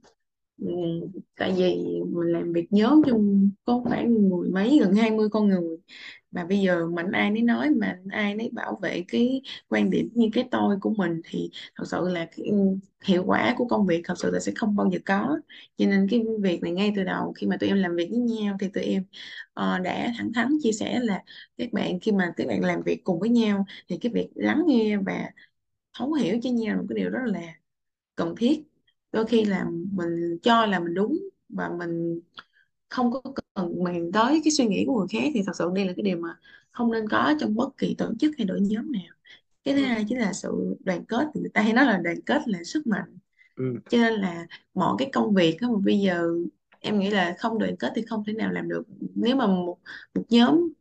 tại vì mình làm việc nhóm chung có khoảng mười mấy gần 20 con người. Mà bây giờ mạnh ai nấy nói mà ai nấy bảo vệ cái quan điểm như cái tôi của mình thì thật sự là cái ừ, hiệu quả của công việc thật sự là sẽ không bao giờ có. Cho nên cái việc này ngay từ đầu khi mà tụi em làm việc với nhau thì tụi em uh, đã thẳng thắn chia sẻ là các bạn khi mà các bạn làm việc cùng với nhau thì cái việc lắng nghe và thấu hiểu cho nhau là một cái điều rất là cần thiết đôi khi là mình cho là mình đúng và mình không có cần màng tới cái suy nghĩ của người khác thì thật sự đây là cái điều mà không nên có trong bất kỳ tổ chức hay đội nhóm nào cái thứ ừ. hai chính là sự đoàn kết thì người ta hay nói là đoàn kết là sức mạnh Ừ. cho nên là mọi cái công việc á mà bây giờ em nghĩ là không đoàn kết thì không thể nào làm được nếu mà một, một nhóm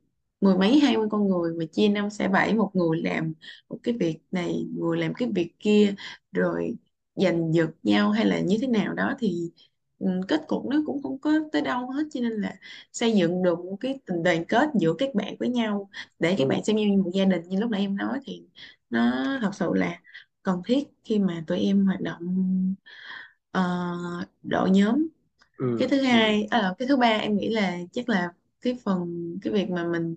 mười mấy hai mươi con người mà chia năm xẻ bảy một người làm một cái việc này người làm cái việc kia rồi giành giật nhau hay là như thế nào đó thì ừ, kết cục nó cũng không có tới đâu hết cho nên là xây dựng được một cái tình đoàn kết giữa các bạn với nhau để các bạn xem như một gia đình như lúc nãy em nói thì nó thật sự là cần thiết khi mà tụi em hoạt động ờ, đội nhóm cái Ừ. thứ Ừ. hai à, cái thứ ba em nghĩ là chắc là cái phần cái việc mà mình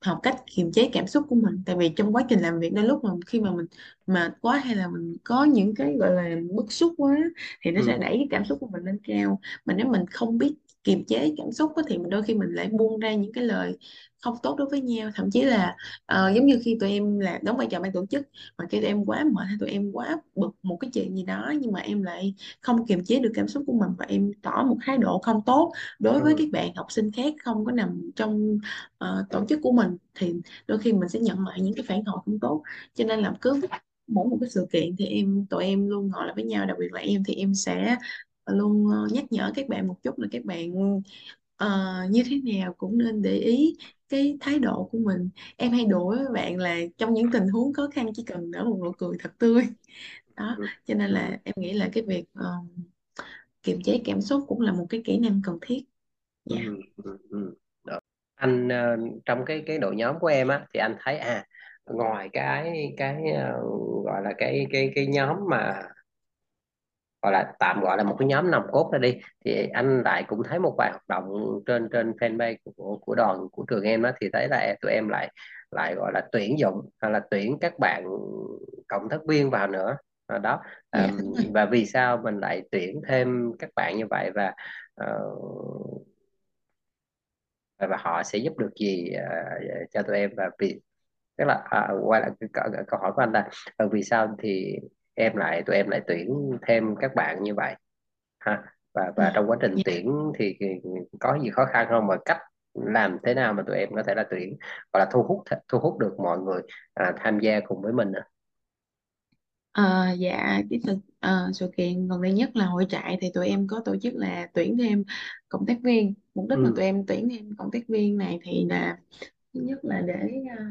học cách kiềm chế cảm xúc của mình tại vì trong quá trình làm việc đôi lúc mà khi mà mình mệt quá hay là mình có những cái gọi là bức xúc quá thì nó Ừ. sẽ đẩy cái cảm xúc của mình lên cao mà nếu mình không biết kiềm chế cảm xúc á, thì mình đôi khi mình lại buông ra những cái lời không tốt đối với nhau. Thậm chí là ờ, giống như khi tụi em là đóng vai trò ban tổ chức mà khi tụi em quá mệt hay tụi em quá bực một cái chuyện gì đó nhưng mà em lại không kiềm chế được cảm xúc của mình và em tỏ một thái độ không tốt đối với ừ, các bạn học sinh khác không có nằm trong ờ, tổ chức của mình thì đôi khi mình sẽ nhận lại những cái phản hồi không tốt. Cho nên là cứ mỗi một cái sự kiện thì em tụi em luôn ngồi lại với nhau đặc biệt là em thì em sẽ luôn ờ, nhắc nhở các bạn một chút là các bạn ờ, như thế nào cũng nên để ý cái thái độ của mình. Em hay đùa với bạn là trong những tình huống khó khăn chỉ cần nở một nụ cười thật tươi. Đó ừ, cho nên là em nghĩ là cái việc ờ, kiềm chế cảm xúc cũng là một cái kỹ năng cần thiết. Ừ, dạ. ừ, ừ. Anh ờ, trong cái cái đội nhóm của em á thì anh thấy à ngoài cái cái gọi là cái cái cái nhóm mà gọi là tạm gọi là một cái nhóm nòng cốt ra đi. Thì anh lại cũng thấy một vài hoạt động trên trên fanpage của của đoàn của trường em đó thì thấy là tụi em lại lại gọi là tuyển dụng hay là tuyển các bạn cộng tác viên vào nữa. Đó. À, đúng rồi và vì sao mình lại tuyển thêm các bạn như vậy và ờ, và, họ sẽ giúp được gì ờ, cho tụi em? Và vì tức là à, quay lại câu, câu hỏi của anh là vì sao thì em lại tụi em lại tuyển thêm các bạn như vậy ha và và trong quá trình dạ. tuyển thì có gì khó khăn không mà cách làm thế nào mà tụi em có thể là tuyển gọi là thu hút thu hút được mọi người à, tham gia cùng với mình ạ? Ờ, dạ cái sự, ờ, sự kiện gần đây nhất là hội trại thì tụi em có tổ chức là tuyển thêm cộng tác viên mục đích mà ừ tụi em tuyển thêm cộng tác viên này thì là thứ nhất là để ờ,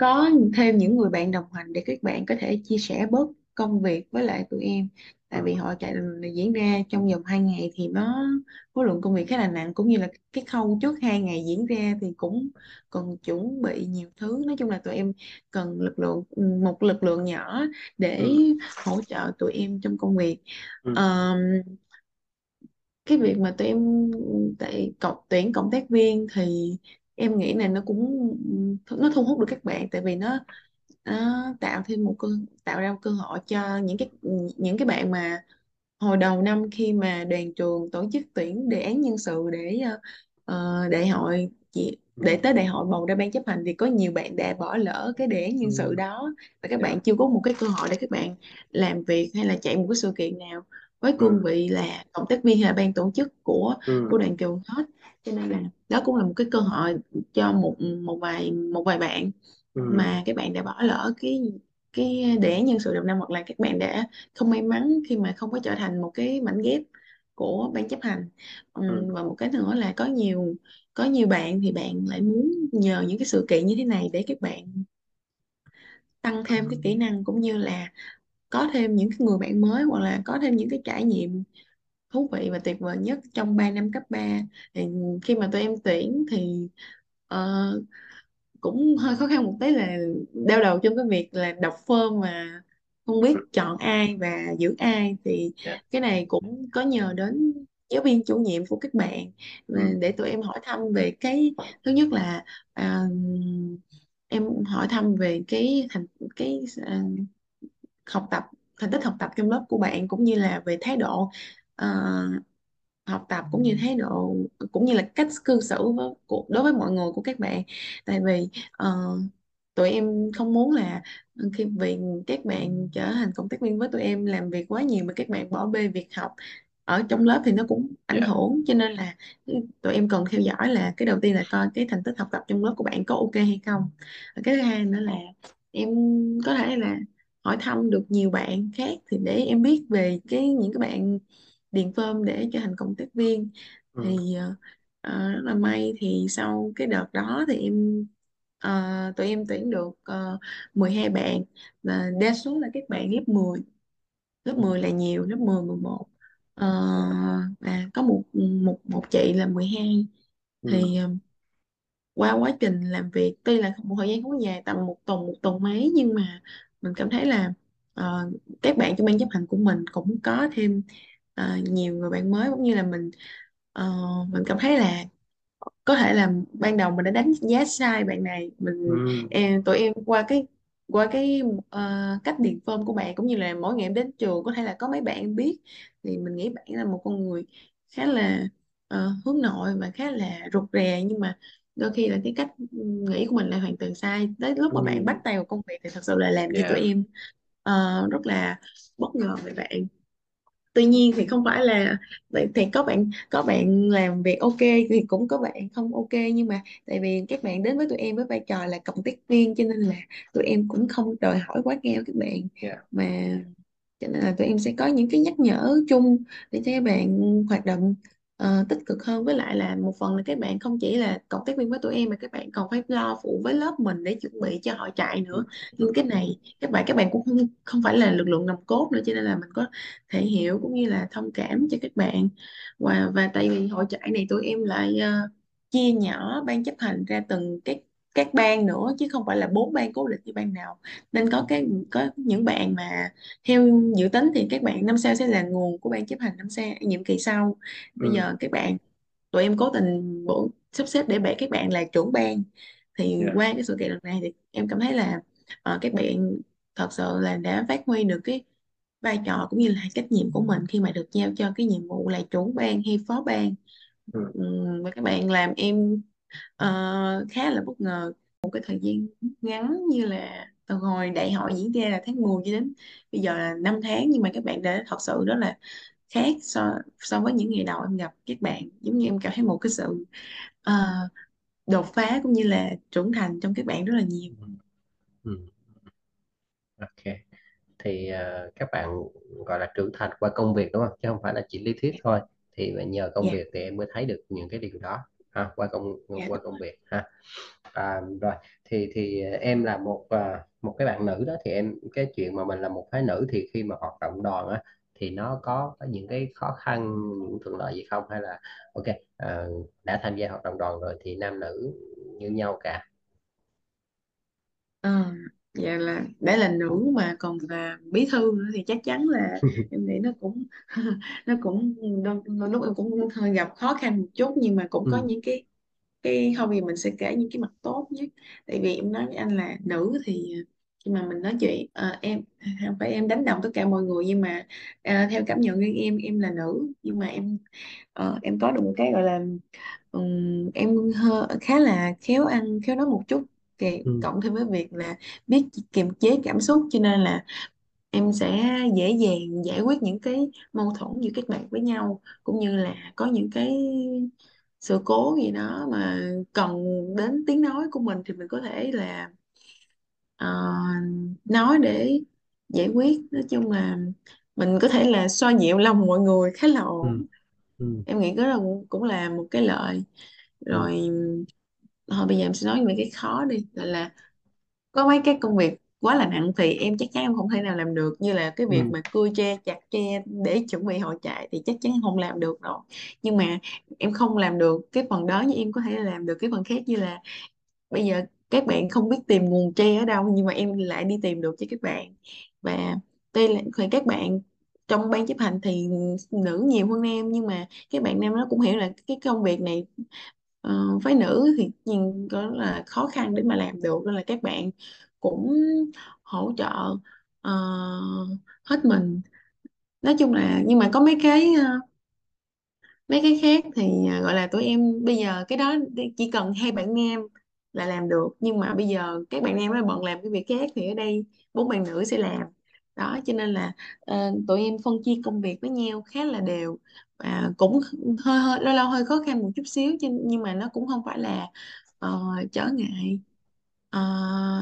có thêm những người bạn đồng hành để các bạn có thể chia sẻ bớt công việc với lại tụi em. Tại vì ừ hội chạy diễn ra trong vòng 2 ngày thì nó khối lượng công việc khá là nặng cũng như là cái khâu trước hai ngày diễn ra thì cũng cần chuẩn bị nhiều thứ. Nói chung là tụi em cần lực lượng một lực lượng nhỏ để ừ. hỗ trợ tụi em trong công việc. Ừ. Ờm, cái việc mà tụi em tại cộng tuyển cộng tác viên thì em nghĩ là nó cũng nó thu hút được các bạn tại vì nó nó tạo thêm một cơ tạo ra một cơ hội cho những cái những cái bạn mà hồi đầu năm khi mà đoàn trường tổ chức tuyển đề án nhân sự để ờ, ờ, đại hội chị- để tới đại hội bầu ra ban chấp hành thì có nhiều bạn đã bỏ lỡ cái đề án nhân sự ừ. đó và các dạ. bạn chưa có một cái cơ hội để các bạn làm việc hay là chạy một cái sự kiện nào với cương ừ vị là cộng tác viên hay là ban tổ chức của của ừ đoàn trường hết. Cho nên là đó cũng là một cái cơ hội cho một một vài một vài bạn ừ. mà các bạn đã bỏ lỡ cái cái án nhân sự đầu năm hoặc là các bạn đã không may mắn khi mà không có trở thành một cái mảnh ghép của ban chấp hành. Ừ. và một cái nữa là có nhiều có nhiều bạn thì bạn lại muốn nhờ những cái sự kiện như thế này để các bạn tăng thêm cái kỹ năng cũng như là có thêm những người bạn mới hoặc là có thêm những cái trải nghiệm thú vị và tuyệt vời nhất trong 3 năm cấp ba. Thì khi mà tụi em tuyển thì ờ, cũng hơi khó khăn một tí là đau đầu trong cái việc là đọc form mà không biết ừ. chọn ai và giữ ai. Thì dạ. cái này cũng có nhờ đến giáo viên chủ nhiệm của các bạn ừ. để tụi em hỏi thăm về cái thứ nhất là à, em hỏi thăm về cái thành cái à, học tập thành tích học tập trong lớp của bạn cũng như là về thái độ ờ, học tập cũng như thái độ cũng như là cách cư xử với, của, đối với mọi người của các bạn. Tại vì ờ, tụi em không muốn là khi vì các bạn trở thành cộng tác viên với tụi em làm việc quá nhiều mà các bạn bỏ bê việc học ở ừ trong lớp thì nó cũng ảnh hưởng. Cho nên là tụi em cần theo dõi là cái đầu tiên là coi cái thành tích học tập trong lớp của bạn có ok hay không. Cái thứ hai nữa là em có thể là hỏi thăm được nhiều bạn khác thì để em biết về cái những cái bạn điền form để trở thành cộng tác viên. Ừ. Thì ờ, rất là may thì sau cái đợt đó thì em ờ, tụi em tuyển được uh, 12 bạn và đa số là các bạn lớp 10 lớp ừ 10 là nhiều lớp 10 11 Ờ, và có một một một chị là 12 ừ. Thì ờ, qua quá trình làm việc tuy là một thời gian không dài tầm một tuần một tuần mấy nhưng mà mình cảm thấy là ờ, các bạn trong ban chấp hành của mình cũng có thêm ờ, nhiều người bạn mới cũng như là mình ờ, mình cảm thấy là có thể là ban đầu mình đã đánh giá sai bạn này mình ừ. em, tụi em qua cái qua cái ờ, cách điền form của bạn cũng như là mỗi ngày em đến trường có thể là có mấy bạn em biết. Thì mình nghĩ bạn là một con người khá là ờ, hướng nội và khá là rụt rè nhưng mà đôi khi là cái cách nghĩ của mình là hoàn toàn sai. Tới lúc mà bạn bắt tay vào công việc thì thật sự là làm cho tụi yeah. em ờ, rất là bất ngờ về bạn. Tuy nhiên thì không phải là vậy thì có bạn có bạn làm việc ok thì cũng có bạn không ok. Nhưng mà tại vì các bạn đến với tụi em với vai trò là cộng tác viên cho nên là tụi em cũng không đòi hỏi quá cao các bạn. Yeah. Mà cho nên là tụi em sẽ có những cái nhắc nhở chung để cho các bạn hoạt động ờ, tích cực hơn. Với lại là một phần là các bạn không chỉ là cộng tác viên với tụi em mà các bạn còn phải lo phụ với lớp mình để chuẩn bị cho họ chạy nữa. Nhưng cái này các bạn các bạn cũng không không phải là lực lượng nòng cốt nữa cho nên là mình có thể hiểu cũng như là thông cảm cho các bạn. Và và tại vì hội chạy này tụi em lại ờ, chia nhỏ ban chấp hành ra từng cái các ban nữa chứ không phải là bốn ban cố định như ban đầu nên có cái có những bạn mà theo dự tính thì các bạn năm sau sẽ là nguồn của ban chấp hành năm sau nhiệm kỳ sau. Bây ừ. giờ các bạn tụi em cố tình bổ sắp xếp để bẻ các bạn là trưởng ban thì yeah qua cái sự kiện lần này thì em cảm thấy là ờ, các bạn thật sự là đã phát huy được cái vai trò cũng như là trách nhiệm của mình khi mà được giao cho cái nhiệm vụ là trưởng ban hay phó ban ừ. Và các bạn làm em ờ, khá là bất ngờ. Một cái thời gian ngắn như là từ hồi đại hội diễn ra là tháng 10 cho đến bây giờ là 5 tháng nhưng mà các bạn đã thật sự rất là khác so so với những ngày đầu em gặp các bạn. Giống như em cảm thấy một cái sự ờ, đột phá cũng như là trưởng thành trong các bạn rất là nhiều. Ừ. Ừ. ok. Thì ờ, các bạn gọi là trưởng thành qua công việc đúng không? Chứ không phải là chỉ lý thuyết thôi. Thì nhờ công dạ. việc thì em mới thấy được những cái điều đó ha, qua công dạ qua công việc ha. À, rồi thì thì em là một à, một cái bạn nữ đó thì em cái chuyện mà mình là một phái nữ thì khi mà hoạt động đoàn á thì nó có, có những cái khó khăn những thuận lợi gì không? Hay là ok à, đã tham gia hoạt động đoàn rồi thì nam nữ như nhau cả dạ là đã là nữ mà còn là bí thư nữa thì chắc chắn là em nghĩ nó cũng nó cũng đôi, đôi lúc em cũng hơi gặp khó khăn một chút nhưng mà cũng có ừ. những cái cái không vì mình sẽ kể những cái mặt tốt nhất. Tại vì em nói với anh là nữ thì khi mà mình nói chuyện ờ, em không phải em đánh đồng tất cả mọi người nhưng mà ờ, theo cảm nhận của em em là nữ. Nhưng mà em ờ, em có được một cái gọi là ừm, em hơ, khá là khéo ăn khéo nói một chút kì- ừ. cộng thêm với việc là biết kiềm chế cảm xúc cho nên là em sẽ dễ dàng giải quyết những cái mâu thuẫn giữa các bạn với nhau cũng như là có những cái sự cố gì đó mà cần đến tiếng nói của mình thì mình có thể là ờ, nói để giải quyết. Nói chung là mình có thể là xoa dịu lòng mọi người khá là ừ ổn. Ừ. Em nghĩ đó là cũng cũng là một cái lợi. Ừ. Rồi thôi bây giờ em sẽ nói về cái khó đi gọi là có mấy cái công việc quá là nặng thì em chắc chắn em không thể nào làm được. Như là cái việc ừ. mà cưa tre chặt tre để chuẩn bị hội trại thì chắc chắn em không làm được rồi. Nhưng mà em không làm được cái phần đó nhưng em có thể làm được. Cái phần khác như là bây giờ các bạn không biết tìm nguồn tre ở đâu nhưng mà em lại đi tìm được cho các bạn. Và đây là thì các bạn trong ban chấp hành thì nữ nhiều hơn nam nhưng mà các bạn nam nó cũng hiểu là cái công việc này ờ, phái nữ thì nhìn có là khó khăn để mà làm được nên là các bạn cũng hỗ trợ ờ, hết mình. Nói chung là nhưng mà có mấy cái ờ, mấy cái khác thì à, gọi là tụi em bây giờ cái đó đi- chỉ cần hai bạn nam là làm được. Nhưng mà bây giờ các bạn nam nó bận làm cái việc khác thì ở đây bốn bạn nữ sẽ làm đó cho nên là ờ, tụi em phân chia công việc với nhau khá là đều. Và cũng hơi hơi lâu lâu hơi khó khăn một chút xíu chứ- nhưng mà nó cũng không phải là ờ, trở ngại. Ờ,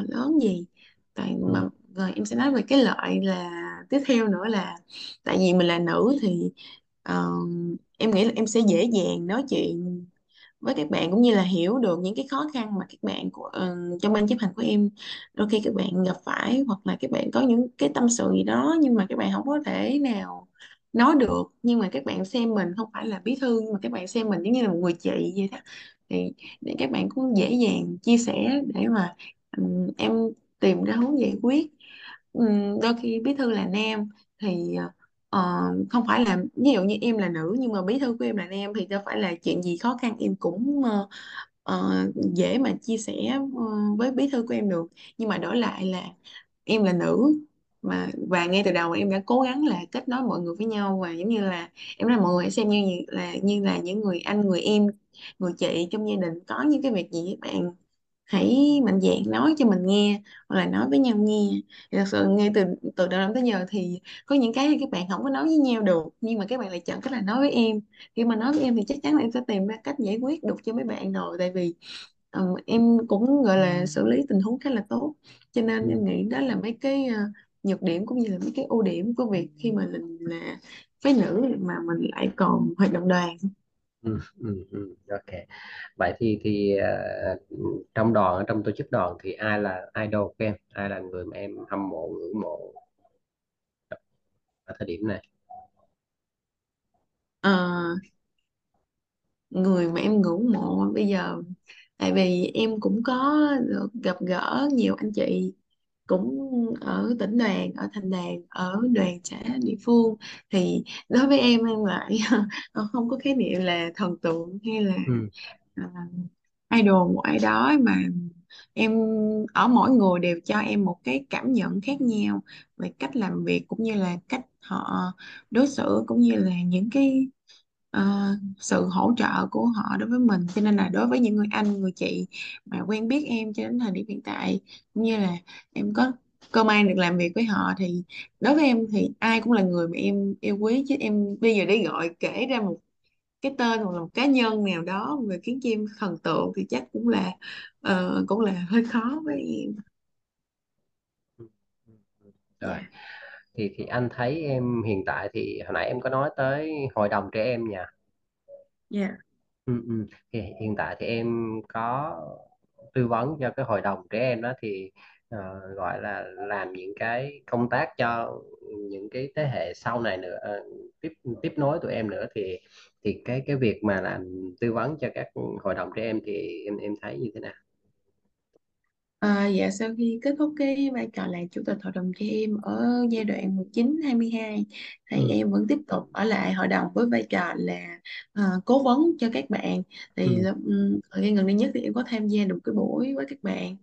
lớn gì? Tại ừ. mà rồi em sẽ nói về cái lợi là tiếp theo nữa là tại vì mình là nữ thì ờ, em nghĩ là em sẽ dễ dàng nói chuyện với các bạn cũng như là hiểu được những cái khó khăn mà các bạn của uh, trong ban chấp hành của em. Đôi khi các bạn gặp phải hoặc là các bạn có những cái tâm sự gì đó nhưng mà các bạn không có thể nào nói được. Nhưng mà các bạn xem mình không phải là bí thư nhưng mà các bạn xem mình giống như là một người chị vậy đó. Thì để các bạn cũng dễ dàng chia sẻ để mà um, em tìm ra hướng giải quyết. Um, đôi khi bí thư là nam thì ờ, ờ, không phải là ví dụ như em là nữ nhưng mà bí thư của em là nam thì đâu phải là chuyện gì khó khăn em cũng ờ, ờ, dễ mà chia sẻ ờ, với bí thư của em được. Nhưng mà đổi lại là em là nữ mà và ngay từ đầu em đã cố gắng là kết nối mọi người với nhau và giống như là em nói là mọi người hãy xem như là như là những người anh người em người chị trong gia đình có những cái việc gì các bạn hãy mạnh dạn nói cho mình nghe hoặc là nói với nhau nghe. Thì thật sự ngay từ từ đầu năm tới giờ thì có những cái các bạn không có nói với nhau được nhưng mà các bạn lại chọn cách là nói với em. Khi mà nói với em thì chắc chắn là em sẽ tìm ra cách giải quyết được cho mấy bạn rồi tại vì um, em cũng gọi là xử lý tình huống khá là tốt. Cho nên em nghĩ đó là mấy cái uh, nhược điểm cũng như là mấy cái ưu điểm của việc khi mà mình là phái nữ mà mình lại còn hoạt động đoàn. Ừ, ừ, ừ, ok. Vậy thì thì ờ, trong đoàn trong tổ chức đoàn thì ai là idol của em? Ai là người mà em hâm mộ ngưỡng mộ ở thời điểm này? Ờ, người mà em ngưỡng mộ bây giờ tại vì em cũng có được gặp gỡ nhiều anh chị cũng ở tỉnh đoàn ở thành đoàn ở đoàn xã địa phương. Thì đối với em em lại không có khái niệm là thần tượng hay là ừ, à, idol một ai đó mà em ở mỗi người đều cho em một cái cảm nhận khác nhau về cách làm việc cũng như là cách họ đối xử cũng như là những cái ờ, sự hỗ trợ của họ đối với mình. Cho nên là đối với những người anh người chị mà quen biết em cho đến thời điểm hiện tại cũng như là em có cơ may được làm việc với họ thì đối với em thì ai cũng là người mà em yêu quý. Chứ em bây giờ để gọi kể ra một cái tên hoặc là một cá nhân nào đó về khiến cho em thần tượng thì chắc cũng là ờ, cũng là hơi khó với em. Rồi thì thì anh thấy em hiện tại thì hồi nãy em có nói tới hội đồng trẻ em nha. Dạ. Ừ, ừ. thì hiện tại thì em có tư vấn cho cái hội đồng trẻ em đó thì ờ, gọi là làm những cái công tác cho những cái thế hệ sau này nữa ờ, tiếp tiếp nối tụi em nữa. Thì thì cái cái việc mà làm tư vấn cho các hội đồng trẻ em thì em em thấy như thế nào À, dạ sau khi kết thúc cái vai trò là chủ tịch hội đồng trẻ em ở giai đoạn 19-22 thì ừ, em vẫn tiếp tục ở lại hội đồng với vai trò là à, cố vấn cho các bạn. Thì ừ, thời gian gần đây nhất thì em có tham gia được cái buổi với các bạn.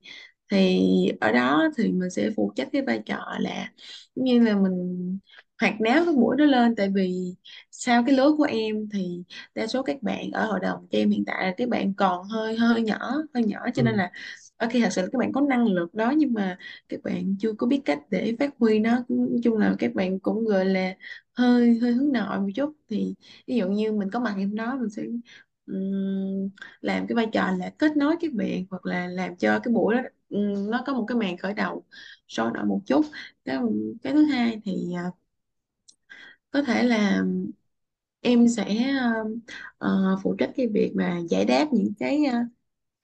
Thì ở đó thì mình sẽ phụ trách cái vai trò là giống như là mình hoạt náo cái buổi đó lên. Tại vì sau cái lứa của em thì đa số các bạn ở hội đồng cho em hiện tại là các bạn còn hơi hơi nhỏ hơi nhỏ. Cho nên ừ, là Ok, thật sự là các bạn có năng lực đó nhưng mà các bạn chưa có biết cách để phát huy nó. Nói chung là các bạn cũng gọi là hơi hơi hướng nội một chút thì ví dụ như mình có mặt em đó mình sẽ ừm, làm cái vai trò là kết nối các bạn hoặc là làm cho cái buổi đó ừm, nó có một cái màn khởi đầu sôi nổi một chút. Cái cái thứ hai thì à, có thể là em sẽ ờ, ờ, phụ trách cái việc mà giải đáp những cái ờ,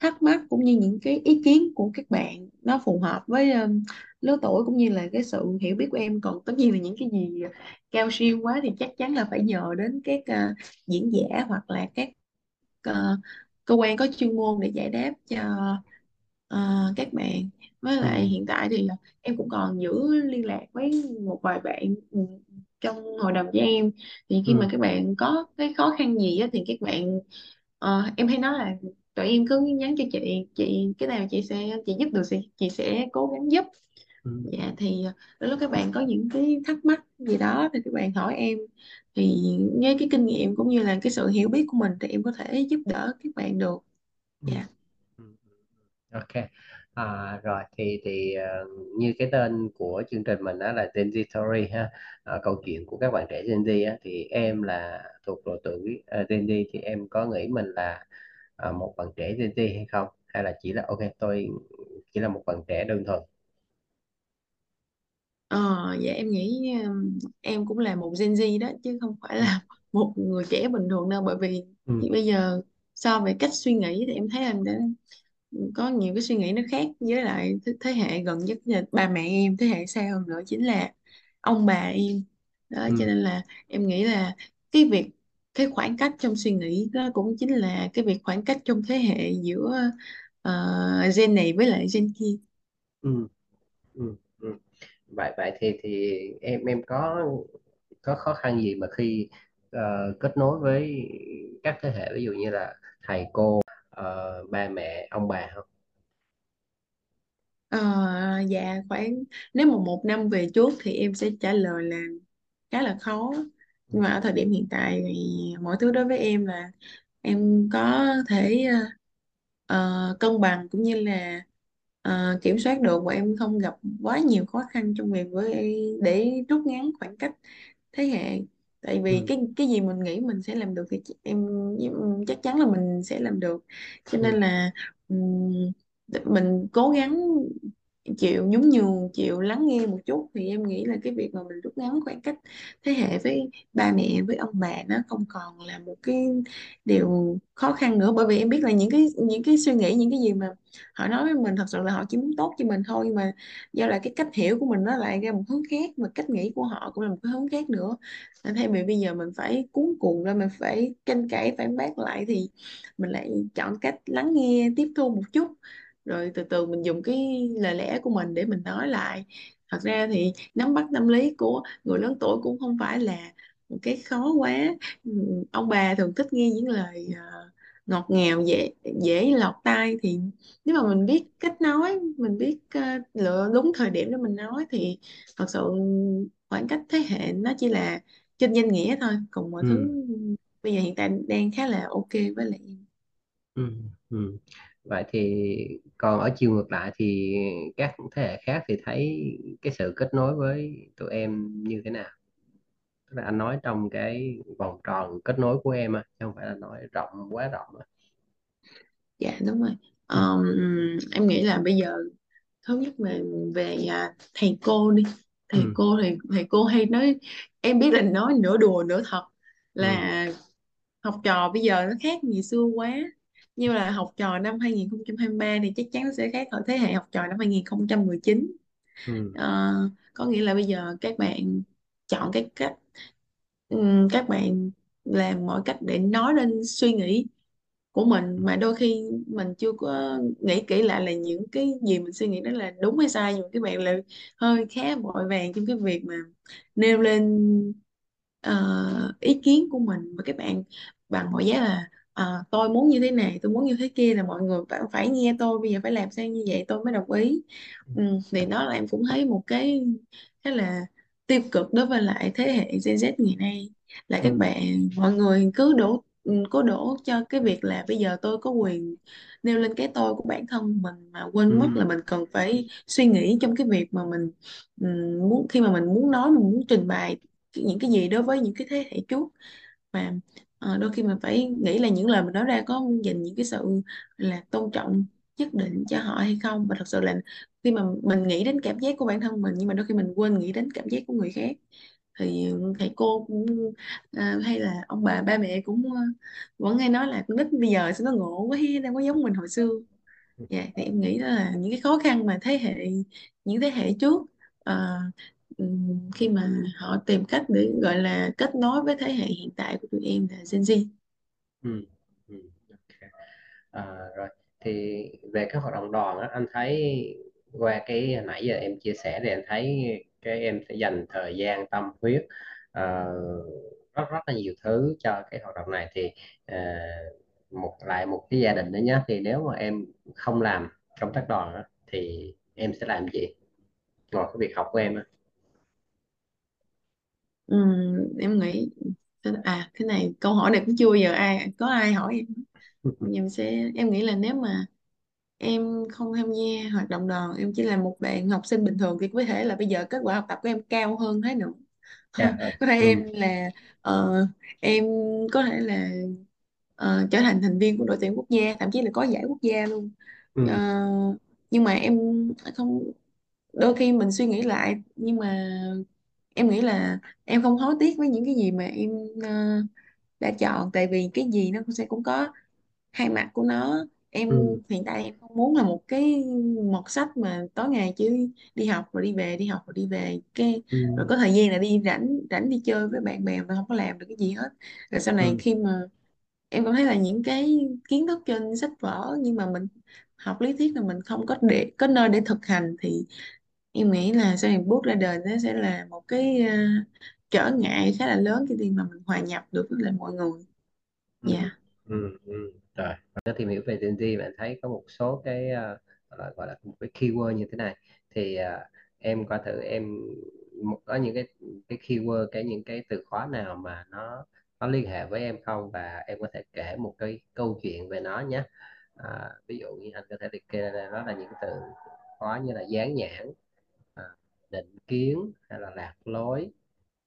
thắc mắc cũng như những cái ý kiến của các bạn nó phù hợp với um, lứa tuổi cũng như là cái sự hiểu biết của em. Còn tất nhiên là những cái gì cao siêu quá thì chắc chắn là phải nhờ đến các uh, diễn giả hoặc là các uh, cơ quan có chuyên môn để giải đáp cho uh, các bạn. Với lại ừ, hiện tại thì uh, em cũng còn giữ liên lạc với một vài bạn trong hội đồng với em. Thì khi mà ừ, các bạn có cái khó khăn gì á, thì các bạn Ờ, em hay nói là tụi em cứ nhắn cho chị chị cái nào chị sẽ chị giúp được chị chị sẽ cố gắng giúp. Ừ, dạ thì ờ, đôi lúc các bạn có những cái thắc mắc gì đó thì các bạn hỏi em. Thì với cái kinh nghiệm cũng như là cái sự hiểu biết của mình thì em có thể giúp đỡ các bạn được. Ừ, dạ. Ừ. Ok, à, rồi thì thì ờ, như cái tên của chương trình mình đó là Gen Z Story ha, Ờ, câu chuyện của các bạn trẻ Gen Z á, thì em là thuộc độ tuổi ờ, Gen Z thì em có nghĩ mình là ờ, một bạn trẻ Gen Z hay không? Hay là chỉ là ok tôi chỉ là một bạn trẻ đơn thuần? Ờ, dạ em nghĩ um, em cũng là một Gen Z đó chứ không phải Ừ, là một người trẻ bình thường đâu. Bởi vì ừ, bây giờ so về cách suy nghĩ thì em thấy em đã có nhiều cái suy nghĩ nó khác với lại thế, thế hệ gần nhất là ba mẹ em thế hệ sau hơn nữa chính là ông bà em. Đó cho ừ, nên là em nghĩ là cái việc cái khoảng cách trong suy nghĩ đó cũng chính là cái việc khoảng cách trong thế hệ giữa ờ, gen này với lại gen kia ừ, ừ, ừ. Vậy vậy thì thì em em có có khó khăn gì mà khi ờ, kết nối với các thế hệ ví dụ như là thầy cô, ờ, ba mẹ, ông bà không? Ờ, dạ khoảng nếu mà một năm về trước thì em sẽ trả lời là khá là khó nhưng mà ở thời điểm hiện tại thì mọi thứ đối với em là em có thể ờ, cân bằng cũng như là ờ, kiểm soát được và em không gặp quá nhiều khó khăn trong việc với để rút ngắn khoảng cách thế hệ. Tại vì ừ, cái cái gì mình nghĩ mình sẽ làm được thì em, em chắc chắn là mình sẽ làm được. Cho ừ, nên là ừm, mình cố gắng chịu, nhún nhường, chịu, lắng nghe một chút. Thì em nghĩ là cái việc mà mình rút ngắn khoảng cách thế hệ với ba mẹ, với ông bà nó không còn là một cái điều khó khăn nữa. Bởi vì em biết là những cái những cái suy nghĩ, những cái gì mà họ nói với mình, thật sự là họ chỉ muốn tốt cho mình thôi. Nhưng mà do là cái cách hiểu của mình nó lại ra một hướng khác mà cách nghĩ của họ cũng là một cái hướng khác nữa. Nên thay vì bây giờ mình phải cuống cuồng ra, mình phải tranh cãi, phản bác lại, thì mình lại chọn cách lắng nghe, tiếp thu một chút rồi từ từ mình dùng cái lời lẽ của mình để mình nói lại. Thật ra thì nắm bắt tâm lý của người lớn tuổi cũng không phải là một cái khó quá. Ông bà thường thích nghe những lời ờ, ngọt ngào dễ dễ lọt tai thì nếu mà mình biết cách nói mình biết ờ, lựa đúng thời điểm để mình nói thì thật sự khoảng cách thế hệ nó chỉ là trên danh nghĩa thôi. Còn mọi thứ ừ, bây giờ hiện tại đang khá là ok với lại em ừ, ừ. Vậy thì còn ở chiều ngược lại thì các thế hệ khác thì thấy cái sự kết nối với tụi em như thế nào? Tức là anh nói trong cái vòng tròn kết nối của em á, chứ không phải là nói rộng quá rộng á. dạ đúng rồi. Ừ, Ờm, em nghĩ là bây giờ thứ nhất là về à, thầy cô đi. Thầy ừ, cô thì thầy cô hay nói em biết là nói nửa đùa nửa thật ừ, là học trò bây giờ nó khác ngày xưa quá như là học trò năm 2023 thì chắc chắn nó sẽ khác ở thế hệ học trò năm 2019 ừ, Ờ, có nghĩa là bây giờ các bạn chọn cái cách ừm, các bạn làm mọi cách để nói lên suy nghĩ của mình mà đôi khi mình chưa có nghĩ kỹ lại là những cái gì mình suy nghĩ đó là đúng hay sai. Nhưng mà các bạn lại hơi khá vội vàng trong cái việc mà nêu lên ờ, ý kiến của mình. Và các bạn bằng mọi giá là ờ, tôi muốn như thế này tôi muốn như thế kia là mọi người phải, phải nghe tôi bây giờ phải làm sao như vậy? Tôi mới đồng ý. Ừ, thì đó là em cũng thấy một cái khá là tiêu cực đối với lại thế hệ Gen Z ngày nay. Là các ừ, bạn mọi người cứ đổ ừ, cố đổ cho cái việc là bây giờ tôi có quyền nêu lên cái tôi của bản thân mình mà quên mất là ừ, mình cần phải suy nghĩ trong cái việc mà mình ừ, muốn khi mà mình muốn nói mình muốn trình bày những cái gì đối với những cái thế hệ trước. Mà ờ, đôi khi mình phải nghĩ là những lời mình nói ra có dành những cái sự là tôn trọng nhất định cho họ hay không? Và thật sự là khi mà mình nghĩ đến cảm giác của bản thân mình nhưng mà đôi khi mình quên nghĩ đến cảm giác của người khác thì ừ, thầy cô cũng à, hay là ông bà ba mẹ cũng ờ, vẫn hay nói là con nít bây giờ sao nó ngộ quá he đang có giống mình hồi xưa. Dạ thì em nghĩ đó là những cái khó khăn mà thế hệ những thế hệ trước à, khi mà họ tìm cách để gọi là kết nối với thế hệ hiện tại của tụi em là Gen Z ừ, ừ. ok. À, rồi thì về các hoạt động đoàn á, anh thấy qua cái nãy giờ em chia sẻ thì anh thấy cái em sẽ dành thời gian tâm huyết uh, rất rất là nhiều thứ cho cái hoạt động này thì uh, một lại một cái gia đình nữa nhé thì nếu mà em không làm công tác đoàn á, thì em sẽ làm gì ngoài cái việc học của em á Ừm, em nghĩ à cái này câu hỏi này cũng chưa bao giờ ai có ai hỏi em. Em sẽ em nghĩ là nếu mà em không tham gia hoạt động đoàn em chỉ là một bạn học sinh bình thường thì có thể là bây giờ kết quả học tập của em cao hơn thế nữa. Dạ rồi. có thể ừ, em là ờ, em có thể là ờ, trở thành thành viên của đội tuyển quốc gia thậm chí là có giải quốc gia luôn. Ờ, ừ, nhưng mà em không đôi khi mình suy nghĩ lại nhưng mà em nghĩ là em không hối tiếc với những cái gì mà em ờ, đã chọn. Tại vì cái gì nó cũng sẽ cũng có hai mặt của nó. Em ừ, hiện tại em không muốn là một cái mọt sách mà tối ngày chỉ đi học rồi đi về đi học rồi đi về. Cái rồi ừ, có thời gian là đi rảnh rảnh đi chơi với bạn bè mà không có làm được cái gì hết. Rồi sau này ừ, khi mà em cảm thấy là những cái kiến thức trên sách vở nhưng mà mình học lý thuyết là mình không có để có nơi để thực hành thì em nghĩ là sau này bước ra đời nó sẽ là một cái ờ, trở ngại khá là lớn khi mà mình hòa nhập được với lại mọi người. Ừ, dạ. Ừ, ừ. Rồi, mình đã tìm hiểu về Gen Z bạn thấy có một số cái ờ, gọi là, gọi là một cái keyword như thế này. Thì à, em coi thử em một- có những cái cái keyword cái những cái từ khóa nào mà nó nó liên hệ với em không? Và em có thể kể một cái câu chuyện về nó nhé. À, ví dụ như anh có thể liệt kê ra đó là những từ khóa như là dán nhãn định kiến hay là lạc lối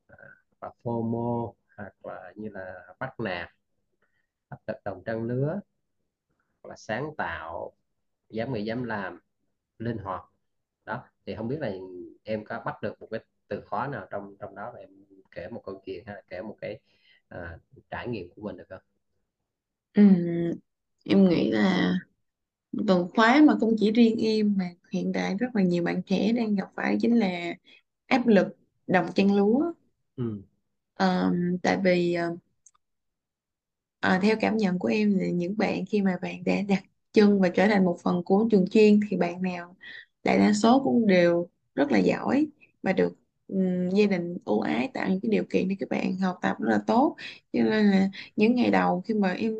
à, và FOMO hoặc là như là bắt nạt áp lực đồng trang lứa hoặc là sáng tạo dám nghĩ dám làm linh hoạt. Đó thì không biết là em có bắt được một cái từ khóa nào trong trong đó và em kể một câu chuyện hay là kể một cái à, trải nghiệm của mình được không? Ừ, em nghĩ là từ khóa mà không chỉ riêng em mà hiện tại rất là nhiều bạn trẻ đang gặp phải chính là áp lực đồng trang lứa ừ. Ờm, tại vì ờ, ờ, theo cảm nhận của em là những bạn khi mà bạn đã đặt chân và trở thành một phần của trường chuyên thì bạn nào đại đa số cũng đều rất là giỏi và được ừm, gia đình ưu ái tạo những cái điều kiện để các bạn học tập rất là tốt. Cho nên là những ngày đầu khi mà em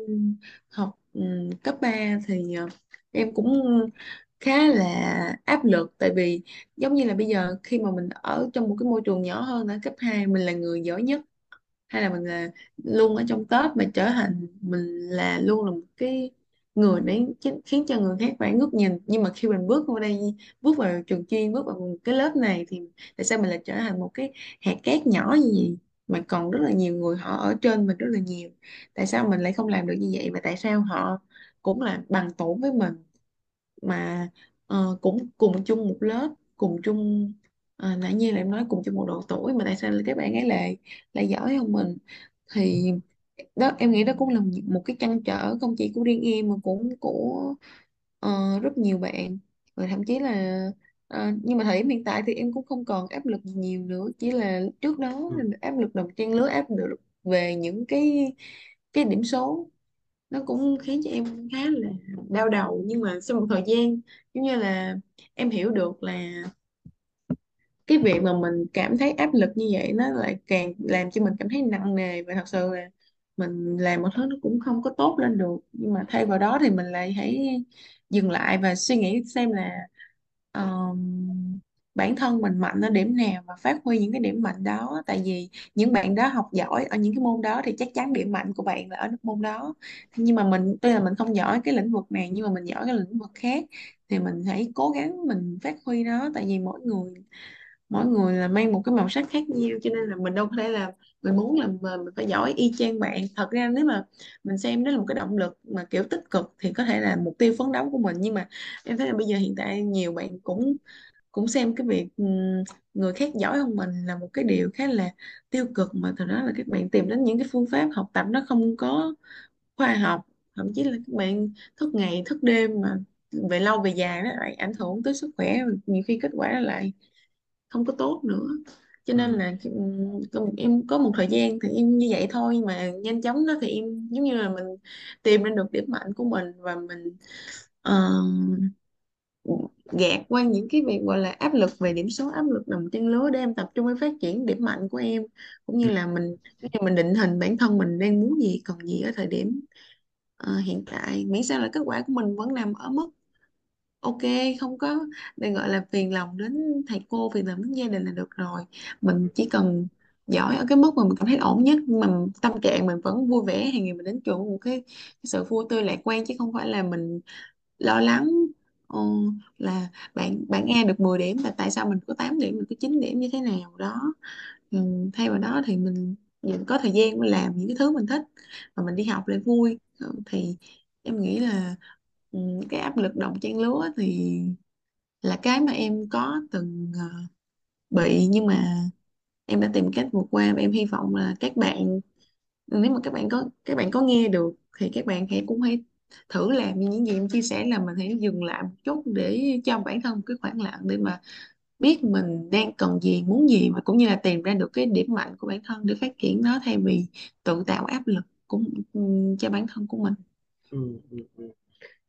học ừm, cấp 3 thì ờ, em cũng khá là áp lực, tại vì giống như là bây giờ khi mà mình ở trong một cái môi trường nhỏ hơn ở cấp 2 mình là người giỏi nhất, hay là mình là luôn ở trong top mà trở thành mình là luôn là một cái người để chính- khiến cho người khác phải ngước nhìn. Nhưng mà khi mình bước vào đây, bước vào trường chuyên, bước vào một cái lớp này thì tại sao mình lại trở thành một cái hạt cát nhỏ như vậy? Mà còn rất là nhiều người họ ở trên mình rất là nhiều. Tại sao mình lại không làm được như vậy? Và tại sao họ cũng là bằng tuổi với mình. Mà ờ, cũng cùng chung một lớp cùng chung à, nãy như là em nói cùng chung một độ tuổi mà tại sao các bạn ấy lại lại giỏi hơn mình? Thì đó em nghĩ đó cũng là một một cái trăn trở không chỉ của riêng em mà cũng của ờ, rất nhiều bạn. Và thậm chí là ờ, nhưng mà thời điểm hiện tại thì em cũng không còn áp lực nhiều nữa chỉ là trước đó ừ. là áp lực đồng trang lứa áp lực về những cái cái điểm số nó cũng khiến cho em khá là đau đầu nhưng mà sau một thời gian giống như là em hiểu được là cái việc mà mình cảm thấy áp lực như vậy nó lại càng làm cho mình cảm thấy nặng nề. Và thật sự là mình làm một thứ nó cũng không có tốt lên được. Nhưng mà thay vào đó thì mình lại hãy dừng lại và suy nghĩ xem là um, bản thân mình mạnh ở điểm nào và phát huy những cái điểm mạnh đó. Tại vì những bạn đó học giỏi ở những cái môn đó thì chắc chắn điểm mạnh của bạn là ở cái môn đó. Nhưng mà mình, tuy là mình không giỏi cái lĩnh vực này, nhưng mà mình giỏi cái lĩnh vực khác thì mình hãy cố gắng mình phát huy nó. Tại vì mỗi người mỗi người là mang một cái màu sắc khác nhau, cho nên là mình đâu có thể là, mình muốn là mình phải giỏi y chang bạn. Thật ra nếu mà mình xem đó là một cái động lực mà kiểu tích cực thì có thể là mục tiêu phấn đấu của mình. Nhưng mà em thấy là bây giờ hiện tại nhiều bạn cũng cũng xem cái việc người khác giỏi hơn mình là một cái điều khá là tiêu cực mà thật đó là các bạn tìm đến những cái phương pháp học tập nó không có khoa học thậm chí là các bạn thức ngày thức đêm mà về lâu về dài nó lại ảnh hưởng tới sức khỏe nhiều khi kết quả lại không có tốt nữa. Cho nên là em có một thời gian thì em như vậy thôi nhưng mà nhanh chóng đó thì em giống như là mình tìm ra được điểm mạnh của mình và mình ờ, gạt qua những cái việc gọi là áp lực về điểm số áp lực đồng trang lứa để em tập trung vào phát triển điểm mạnh của em. Cũng ừ. như là mình mình định hình bản thân mình đang muốn gì cần gì ở thời điểm ờ, hiện tại. Miễn sao là kết quả của mình vẫn nằm ở mức ok không có để gọi là phiền lòng đến thầy cô phiền lòng đến gia đình là được rồi. Mình chỉ cần giỏi ở cái mức mà mình cảm thấy ổn nhất nhưng mà tâm trạng mình vẫn vui vẻ hàng ngày mình đến trường với một cái, cái sự vui tươi lạc quan chứ không phải là mình lo lắng ờ, là bạn bạn nghe được 10 điểm là tại sao mình có 8 điểm mình có 9 điểm như thế nào đó. Ừ, thay vào đó thì mình mình có thời gian mình làm những cái thứ mình thích và mình đi học lại vui. Ừ, thì em nghĩ là ừ, cái áp lực đồng trang lứa thì là cái mà em có từng ờ, bị. Nhưng mà em đã tìm cách vượt qua và em hy vọng là các bạn nếu mà các bạn có các bạn có nghe được thì các bạn hãy cũng hãy thử làm như những gì em chia sẻ là mình hãy dừng lại một chút để cho bản thân một cái khoảng lặng để mà biết mình đang cần gì muốn gì và cũng như là tìm ra được cái điểm mạnh của bản thân để phát triển nó thay vì tự tạo áp lực cũng ừ, cho bản thân của mình ừ ừ ừ.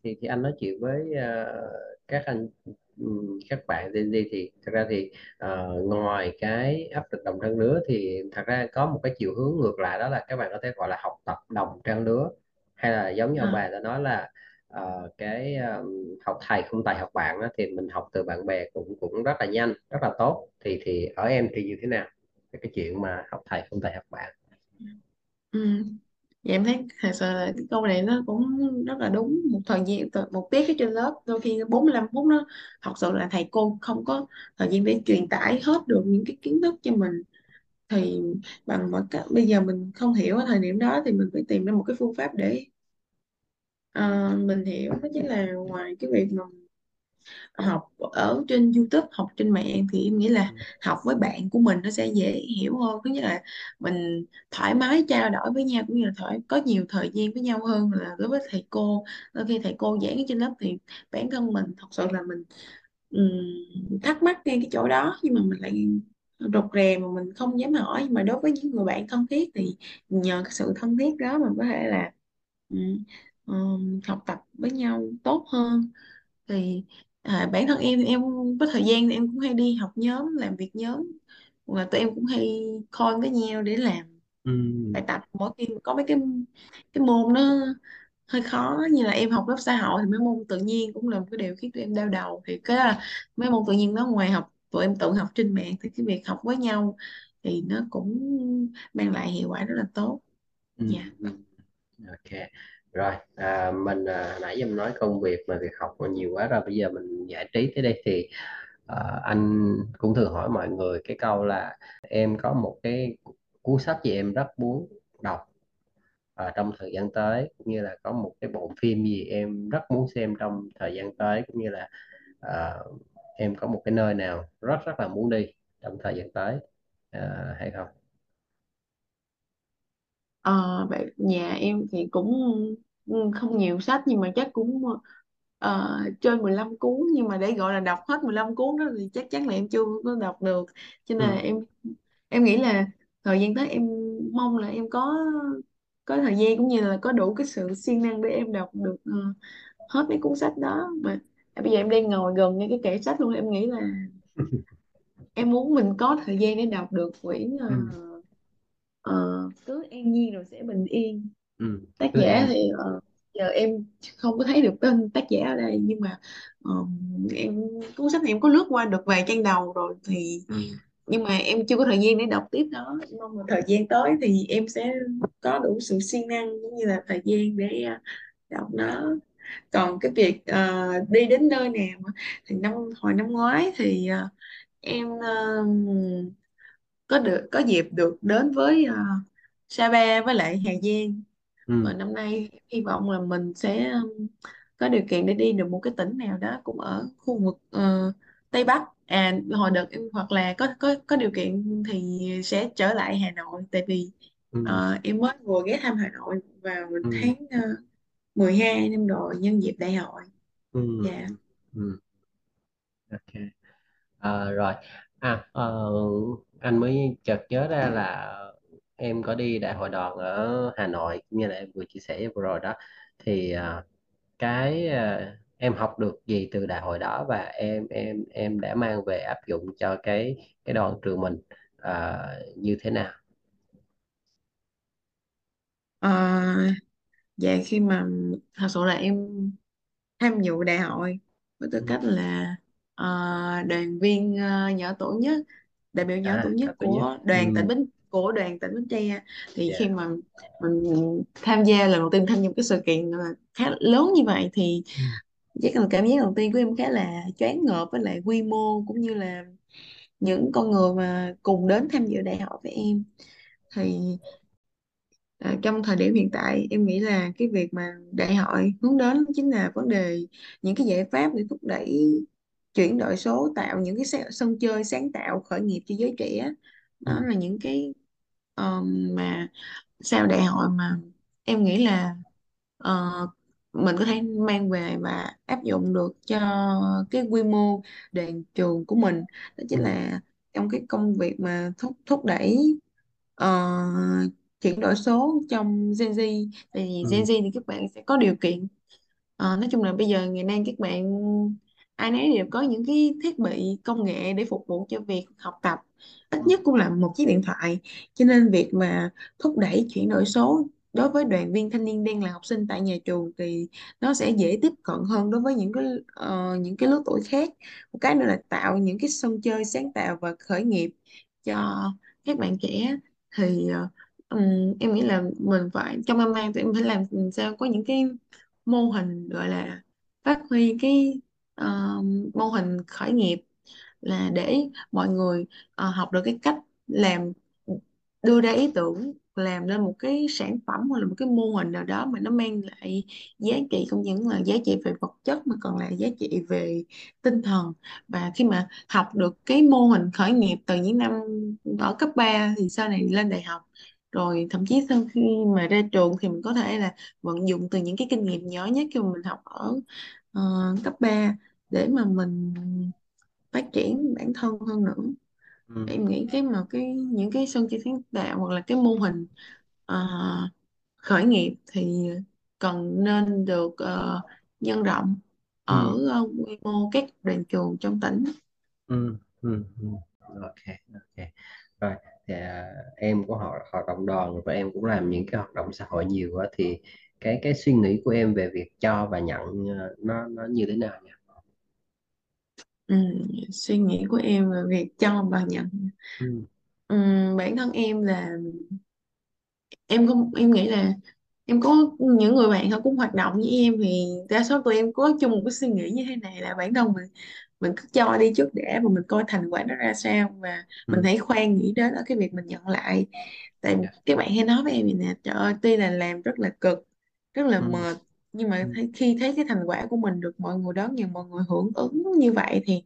thì thì anh nói chuyện với uh, các anh ừ, các bạn Gen Z thì thật ra thì uh, ngoài cái áp lực đồng trang lứa thì thật ra có một cái chiều hướng ngược lại đó là các bạn có thể gọi là học tập đồng trang lứa hay là giống như ông à, bà đã nói là ờ, cái ờ, học thầy không tài học bạn á, thì mình học từ bạn bè cũng cũng rất là nhanh rất là tốt. Thì thì ở em thì như thế nào? Cái cái chuyện mà học thầy không tài học bạn. Ừ. Dạ em thấy thật sự là cái câu này nó cũng rất là đúng. Một thời gian một tiết ở trên lớp đôi khi 45 phút nó thật sự là thầy cô không có thời gian để truyền tải hết được những cái kiến thức cho mình thì bằng mọi cách bây giờ mình không hiểu ở thời điểm đó thì mình phải tìm ra một cái phương pháp để ờ, mình hiểu. Đó chính là ngoài cái việc mà học ở trên YouTube học trên mạng thì em nghĩ là học với bạn của mình nó sẽ dễ hiểu hơn. Thứ nhất là mình thoải mái trao đổi với nhau cũng như là thoải có nhiều thời gian với nhau hơn là đối với thầy cô. Đôi khi thầy cô giảng ở trên lớp thì bản thân mình thật sự là mình ừm, thắc mắc ngay cái chỗ đó nhưng mà mình lại rụt rè mà mình không dám hỏi. Nhưng mà đối với những người bạn thân thiết thì nhờ cái sự thân thiết đó mình có thể là ừm, ừm, học tập với nhau tốt hơn. Thì à, bản thân em em có thời gian thì em cũng hay đi học nhóm làm việc nhóm. Là tụi em cũng hay call với nhau để làm ừ. bài tập. Mỗi khi mà có mấy cái cái môn nó hơi khó như là em học lớp xã hội thì mấy môn tự nhiên cũng là một cái điều khiến tụi em đau đầu. Thì cái là mấy môn tự nhiên đó ngoài học tụi em tự học trên mạng thì cái việc học với nhau thì nó cũng mang lại hiệu quả rất là tốt Ừ. dạ. Ok rồi à, mình à, nãy giờ mình nói công việc mà việc học còn nhiều quá rồi bây giờ mình giải trí thế đây thì à, anh cũng thường hỏi mọi người cái câu là em có một cái cuốn sách gì em rất muốn đọc ở trong thời gian tới cũng như là có một cái bộ phim gì em rất muốn xem trong thời gian tới cũng như là à, em có một cái nơi nào rất rất là muốn đi trong thời gian tới à, hay không? Ờ, bạn nhà em thì cũng ừ, không nhiều sách nhưng mà chắc cũng ờ, trên 15 cuốn. Nhưng mà để gọi là đọc hết 15 cuốn đó thì chắc chắn là em chưa có đọc được. Cho nên là ừ. em em nghĩ là thời gian tới em mong là em có có thời gian cũng như là có đủ cái sự siêng năng để em đọc được ờ, hết mấy cuốn sách đó. Mà bây giờ em đang ngồi gần ngay cái kệ sách luôn em nghĩ là em muốn mình có thời gian để đọc được quyển Ừ. ờ, cứ an nhiên rồi sẽ bình yên Ừ. tác Cứ giả thì ờ, giờ em không có thấy được tên tác giả ở đây nhưng mà ờm, em cuốn sách này em có lướt qua được vài trang đầu rồi thì ừ. nhưng mà em chưa có thời gian để đọc tiếp đó mong là thời gian tới thì em sẽ có đủ sự siêng năng cũng như là thời gian để ờ, đọc nó còn cái việc ờ, đi đến nơi nào thì năm hồi năm ngoái thì ờ, em ờ, có được có dịp được đến với ờ, Sapa với lại Hà Giang và Ừ. năm nay hy vọng là mình sẽ um, có điều kiện để đi được một cái tỉnh nào đó cũng ở khu vực ờ, Tây Bắc à hồi đợt em hoặc là có có có điều kiện thì sẽ trở lại Hà Nội tại vì Ừ. ờ, em mới vừa ghé thăm Hà Nội vào Ừ. tháng uh, 12 năm rồi nhân dịp đại hội Ừ. dạ Ừ. Ok. À, rồi à ờ, anh mới chợt nhớ ra là em có đi đại hội đoàn ở Hà Nội như là em vừa chia sẻ vừa rồi đó thì à, cái à, em học được gì từ đại hội đó và em em em đã mang về áp dụng cho cái cái đoàn trường mình à, như thế nào Ờ, dạ khi mà thật sự là em tham dự đại hội với tư ừ. cách là ờ, đoàn viên ờ, nhỏ tuổi nhất đại biểu nhỏ tuổi à nhất là thứ nhất của ừ. đoàn tỉnh Bến của đoàn tỉnh Bến Tre thì khi dạ mà mình tham gia lần đầu tiên tham gia một cái sự kiện là khá lớn như vậy thì ừ. chắc là cảm giác đầu tiên của em khá là choáng ngợp với lại quy mô cũng như là những con người mà cùng đến tham dự đại hội với em thì À, trong thời điểm hiện tại em nghĩ là cái việc mà đại hội hướng đến chính là vấn đề những cái giải pháp để thúc đẩy chuyển đổi số tạo những cái sân chơi sáng tạo khởi nghiệp cho giới trẻ đó Ừ. là những cái um, mà sau đại hội mà em nghĩ là ờ, mình có thể mang về và áp dụng được cho cái quy mô đoàn trường của mình đó chính Ừ. là trong cái công việc mà thúc thúc đẩy ờ, chuyển đổi số trong Gen Z. Tại vì Gen Ừ. Z thì các bạn sẽ có điều kiện. Ờ, nói chung là bây giờ ngày nay các bạn ai nấy đều có những cái thiết bị công nghệ để phục vụ cho việc học tập. Ít nhất cũng là một chiếc điện thoại. Cho nên việc mà thúc đẩy chuyển đổi số đối với đoàn viên thanh niên đang là học sinh tại nhà trường thì nó sẽ dễ tiếp cận hơn đối với những cái ờ, những cái lứa tuổi khác. Một cái nữa là tạo những cái sân chơi sáng tạo và khởi nghiệp cho các bạn trẻ. Thì ờ, ừm, em nghĩ là mình phải trong năm nay tụi em phải làm sao có những cái mô hình gọi là phát huy cái ờ, mô hình khởi nghiệp là để mọi người ờ, học được cái cách làm đưa ra ý tưởng làm nên một cái sản phẩm hoặc là một cái mô hình nào đó mà nó mang lại giá trị không những là giá trị về vật chất mà còn là giá trị về tinh thần. Và khi mà học được cái mô hình khởi nghiệp từ những năm ở cấp 3 thì sau này lên đại học rồi thậm chí sau khi mà ra trường thì mình có thể là vận dụng từ những cái kinh nghiệm nhỏ nhất khi mà mình học ở ờ, cấp 3 để mà mình phát triển bản thân hơn nữa. Ừ, em nghĩ cái mà cái những cái sân chơi sáng tạo hoặc là cái mô hình ờ, khởi nghiệp thì cần nên được ờ, nhân rộng ở ừ, ờ, quy mô các đoàn trường trong tỉnh. Ừ, ừ, ừ. ok ok. Rồi thì à, em có hoạt hoạt động đoàn và em cũng làm những cái hoạt động xã hội nhiều quá thì cái cái suy nghĩ của em về việc cho và nhận ờ, nó nó như thế nào nhỉ? ừ, suy nghĩ của em về việc cho và nhận Ừ, Ừm, bản thân em là em không em nghĩ là em có những người bạn họ cũng hoạt động với em thì đa số tụi em có chung một cái suy nghĩ như thế này là bản thân mình mình cứ cho đi trước đã và mình coi thành quả nó ra sao và mình ừ, hãy khoan nghĩ đến ở cái việc mình nhận lại. Tại dạ, các bạn hay nói với em vậy nè trời ơi tuy là làm rất là cực rất là ừ, mệt nhưng mà ừ, thấy- khi thấy cái thành quả của mình được mọi người đón nhận mọi người hưởng ứng như vậy thì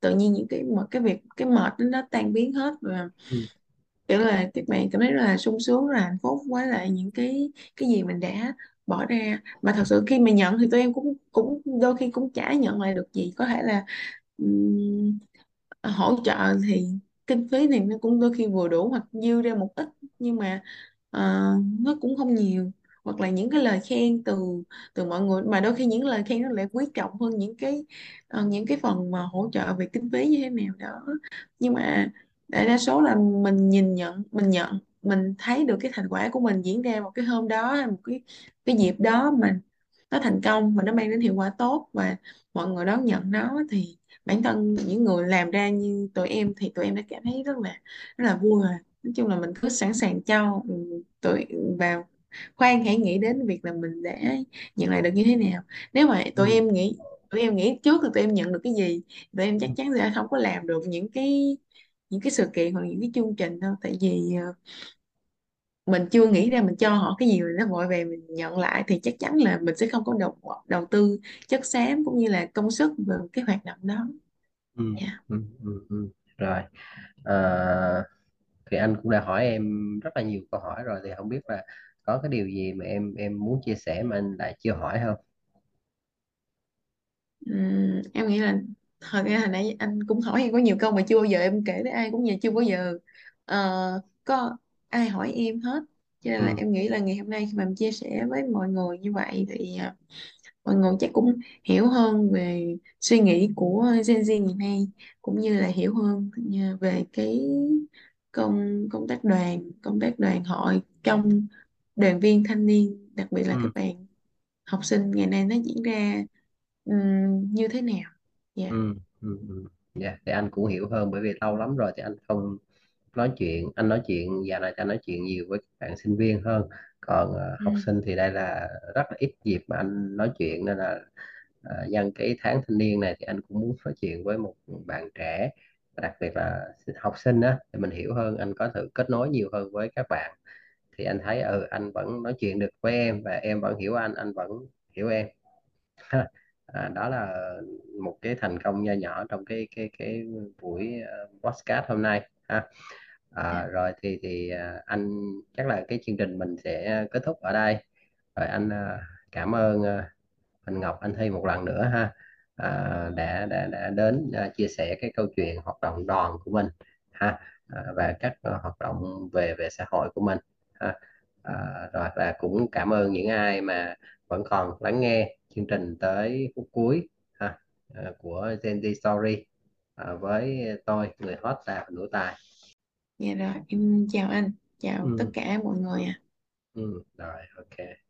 tự nhiên những cái một cái việc cái mệt nó nó tan biến hết và ừ, kiểu là các bạn cảm thấy rất là sung sướng rất là hạnh phúc với lại những cái cái gì mình đã bỏ ra. Mà thật sự khi mà nhận thì tụi em cũng cũng đôi khi cũng chả nhận lại được gì. Có thể là ừm, hỗ trợ thì kinh phí thì nó cũng đôi khi vừa đủ hoặc dư ra một ít nhưng mà ờ, nó cũng không nhiều. Hoặc là những cái lời khen từ từ mọi người mà đôi khi những lời khen nó lại quý trọng hơn những cái ờ, những cái phần mà hỗ trợ về kinh phí như thế nào đó. Nhưng mà đại đa số là mình nhìn nhận mình nhận mình thấy được cái thành quả của mình diễn ra một cái hôm đó hay một cái cái dịp đó mà nó thành công và nó mang đến hiệu quả tốt và mọi người đón nhận nó thì bản thân những người làm ra như tụi em thì tụi em đã cảm thấy rất là rất là vui rồi. Nói chung là mình cứ sẵn sàng cho ừ, tụi vào khoan hãy nghĩ đến việc là mình đã nhận lại được như thế nào. Nếu mà tụi ừ, em nghĩ tụi em nghĩ trước thì tụi em nhận được cái gì? Tụi em chắc chắn sẽ không có làm được những cái những cái sự kiện hoặc những cái chương trình đâu tại vì ờ, mình chưa nghĩ ra mình cho họ cái gì rồi nó vội về mình nhận lại thì chắc chắn là mình sẽ không có đầu đầu tư chất xám cũng như là công sức vào cái hoạt động đó ừ, Dạ. ừ, ừ, ừ. rồi à, thì anh cũng đã hỏi em rất là nhiều câu hỏi rồi thì không biết là có cái điều gì mà em em muốn chia sẻ mà anh lại chưa hỏi không em nghĩ là thật ra hồi nãy anh cũng hỏi em có nhiều câu mà chưa bao giờ em kể với ai cũng vậy chưa bao giờ ờ, có ai hỏi em hết. Cho nên là ừ, em nghĩ là ngày hôm nay khi mà em chia sẻ với mọi người như vậy thì ờ, mọi người chắc cũng hiểu hơn về suy nghĩ của Gen Z ngày nay cũng như là hiểu hơn như về cái công công tác đoàn công tác đoàn hội trong đoàn viên thanh niên đặc biệt là ừ, các bạn học sinh ngày nay nó diễn ra ừm, như thế nào dạ. Ừ, ừ, ừ. Dạ, thì anh cũng hiểu hơn bởi vì lâu lắm rồi thì anh không nói chuyện. Anh nói chuyện dạo này anh nói chuyện nhiều với các bạn sinh viên hơn. Còn ờ, học ừ. sinh thì đây là rất là ít dịp mà anh nói chuyện nên là ờ, nhân cái tháng thanh niên này thì anh cũng muốn nói chuyện với một bạn trẻ đặc biệt là học sinh á thì mình hiểu hơn anh có thể kết nối nhiều hơn với các bạn. Thì anh thấy ừ anh vẫn nói chuyện được với em và em vẫn hiểu anh anh vẫn hiểu em à, đó là một cái thành công nho nhỏ trong cái cái cái buổi uh, podcast hôm nay ha. Dạ. à, rồi thì thì à, anh chắc là cái chương trình mình sẽ kết thúc ở đây. Rồi anh à, cảm ơn à, Huỳnh Ngọc anh Thi một lần nữa ha. À, đã đã đã đến à, chia sẻ cái câu chuyện hoạt động đoàn của mình ha à, và các hoạt động về về xã hội của mình ha. À, rồi và cũng cảm ơn những ai mà vẫn còn lắng nghe chương trình tới phút cuối ha à, của Gen Z Story à, với tôi người host là Hữu Tài. Dạ rồi em chào anh chào tất ừ, cả mọi người ạ. Ừ, rồi ok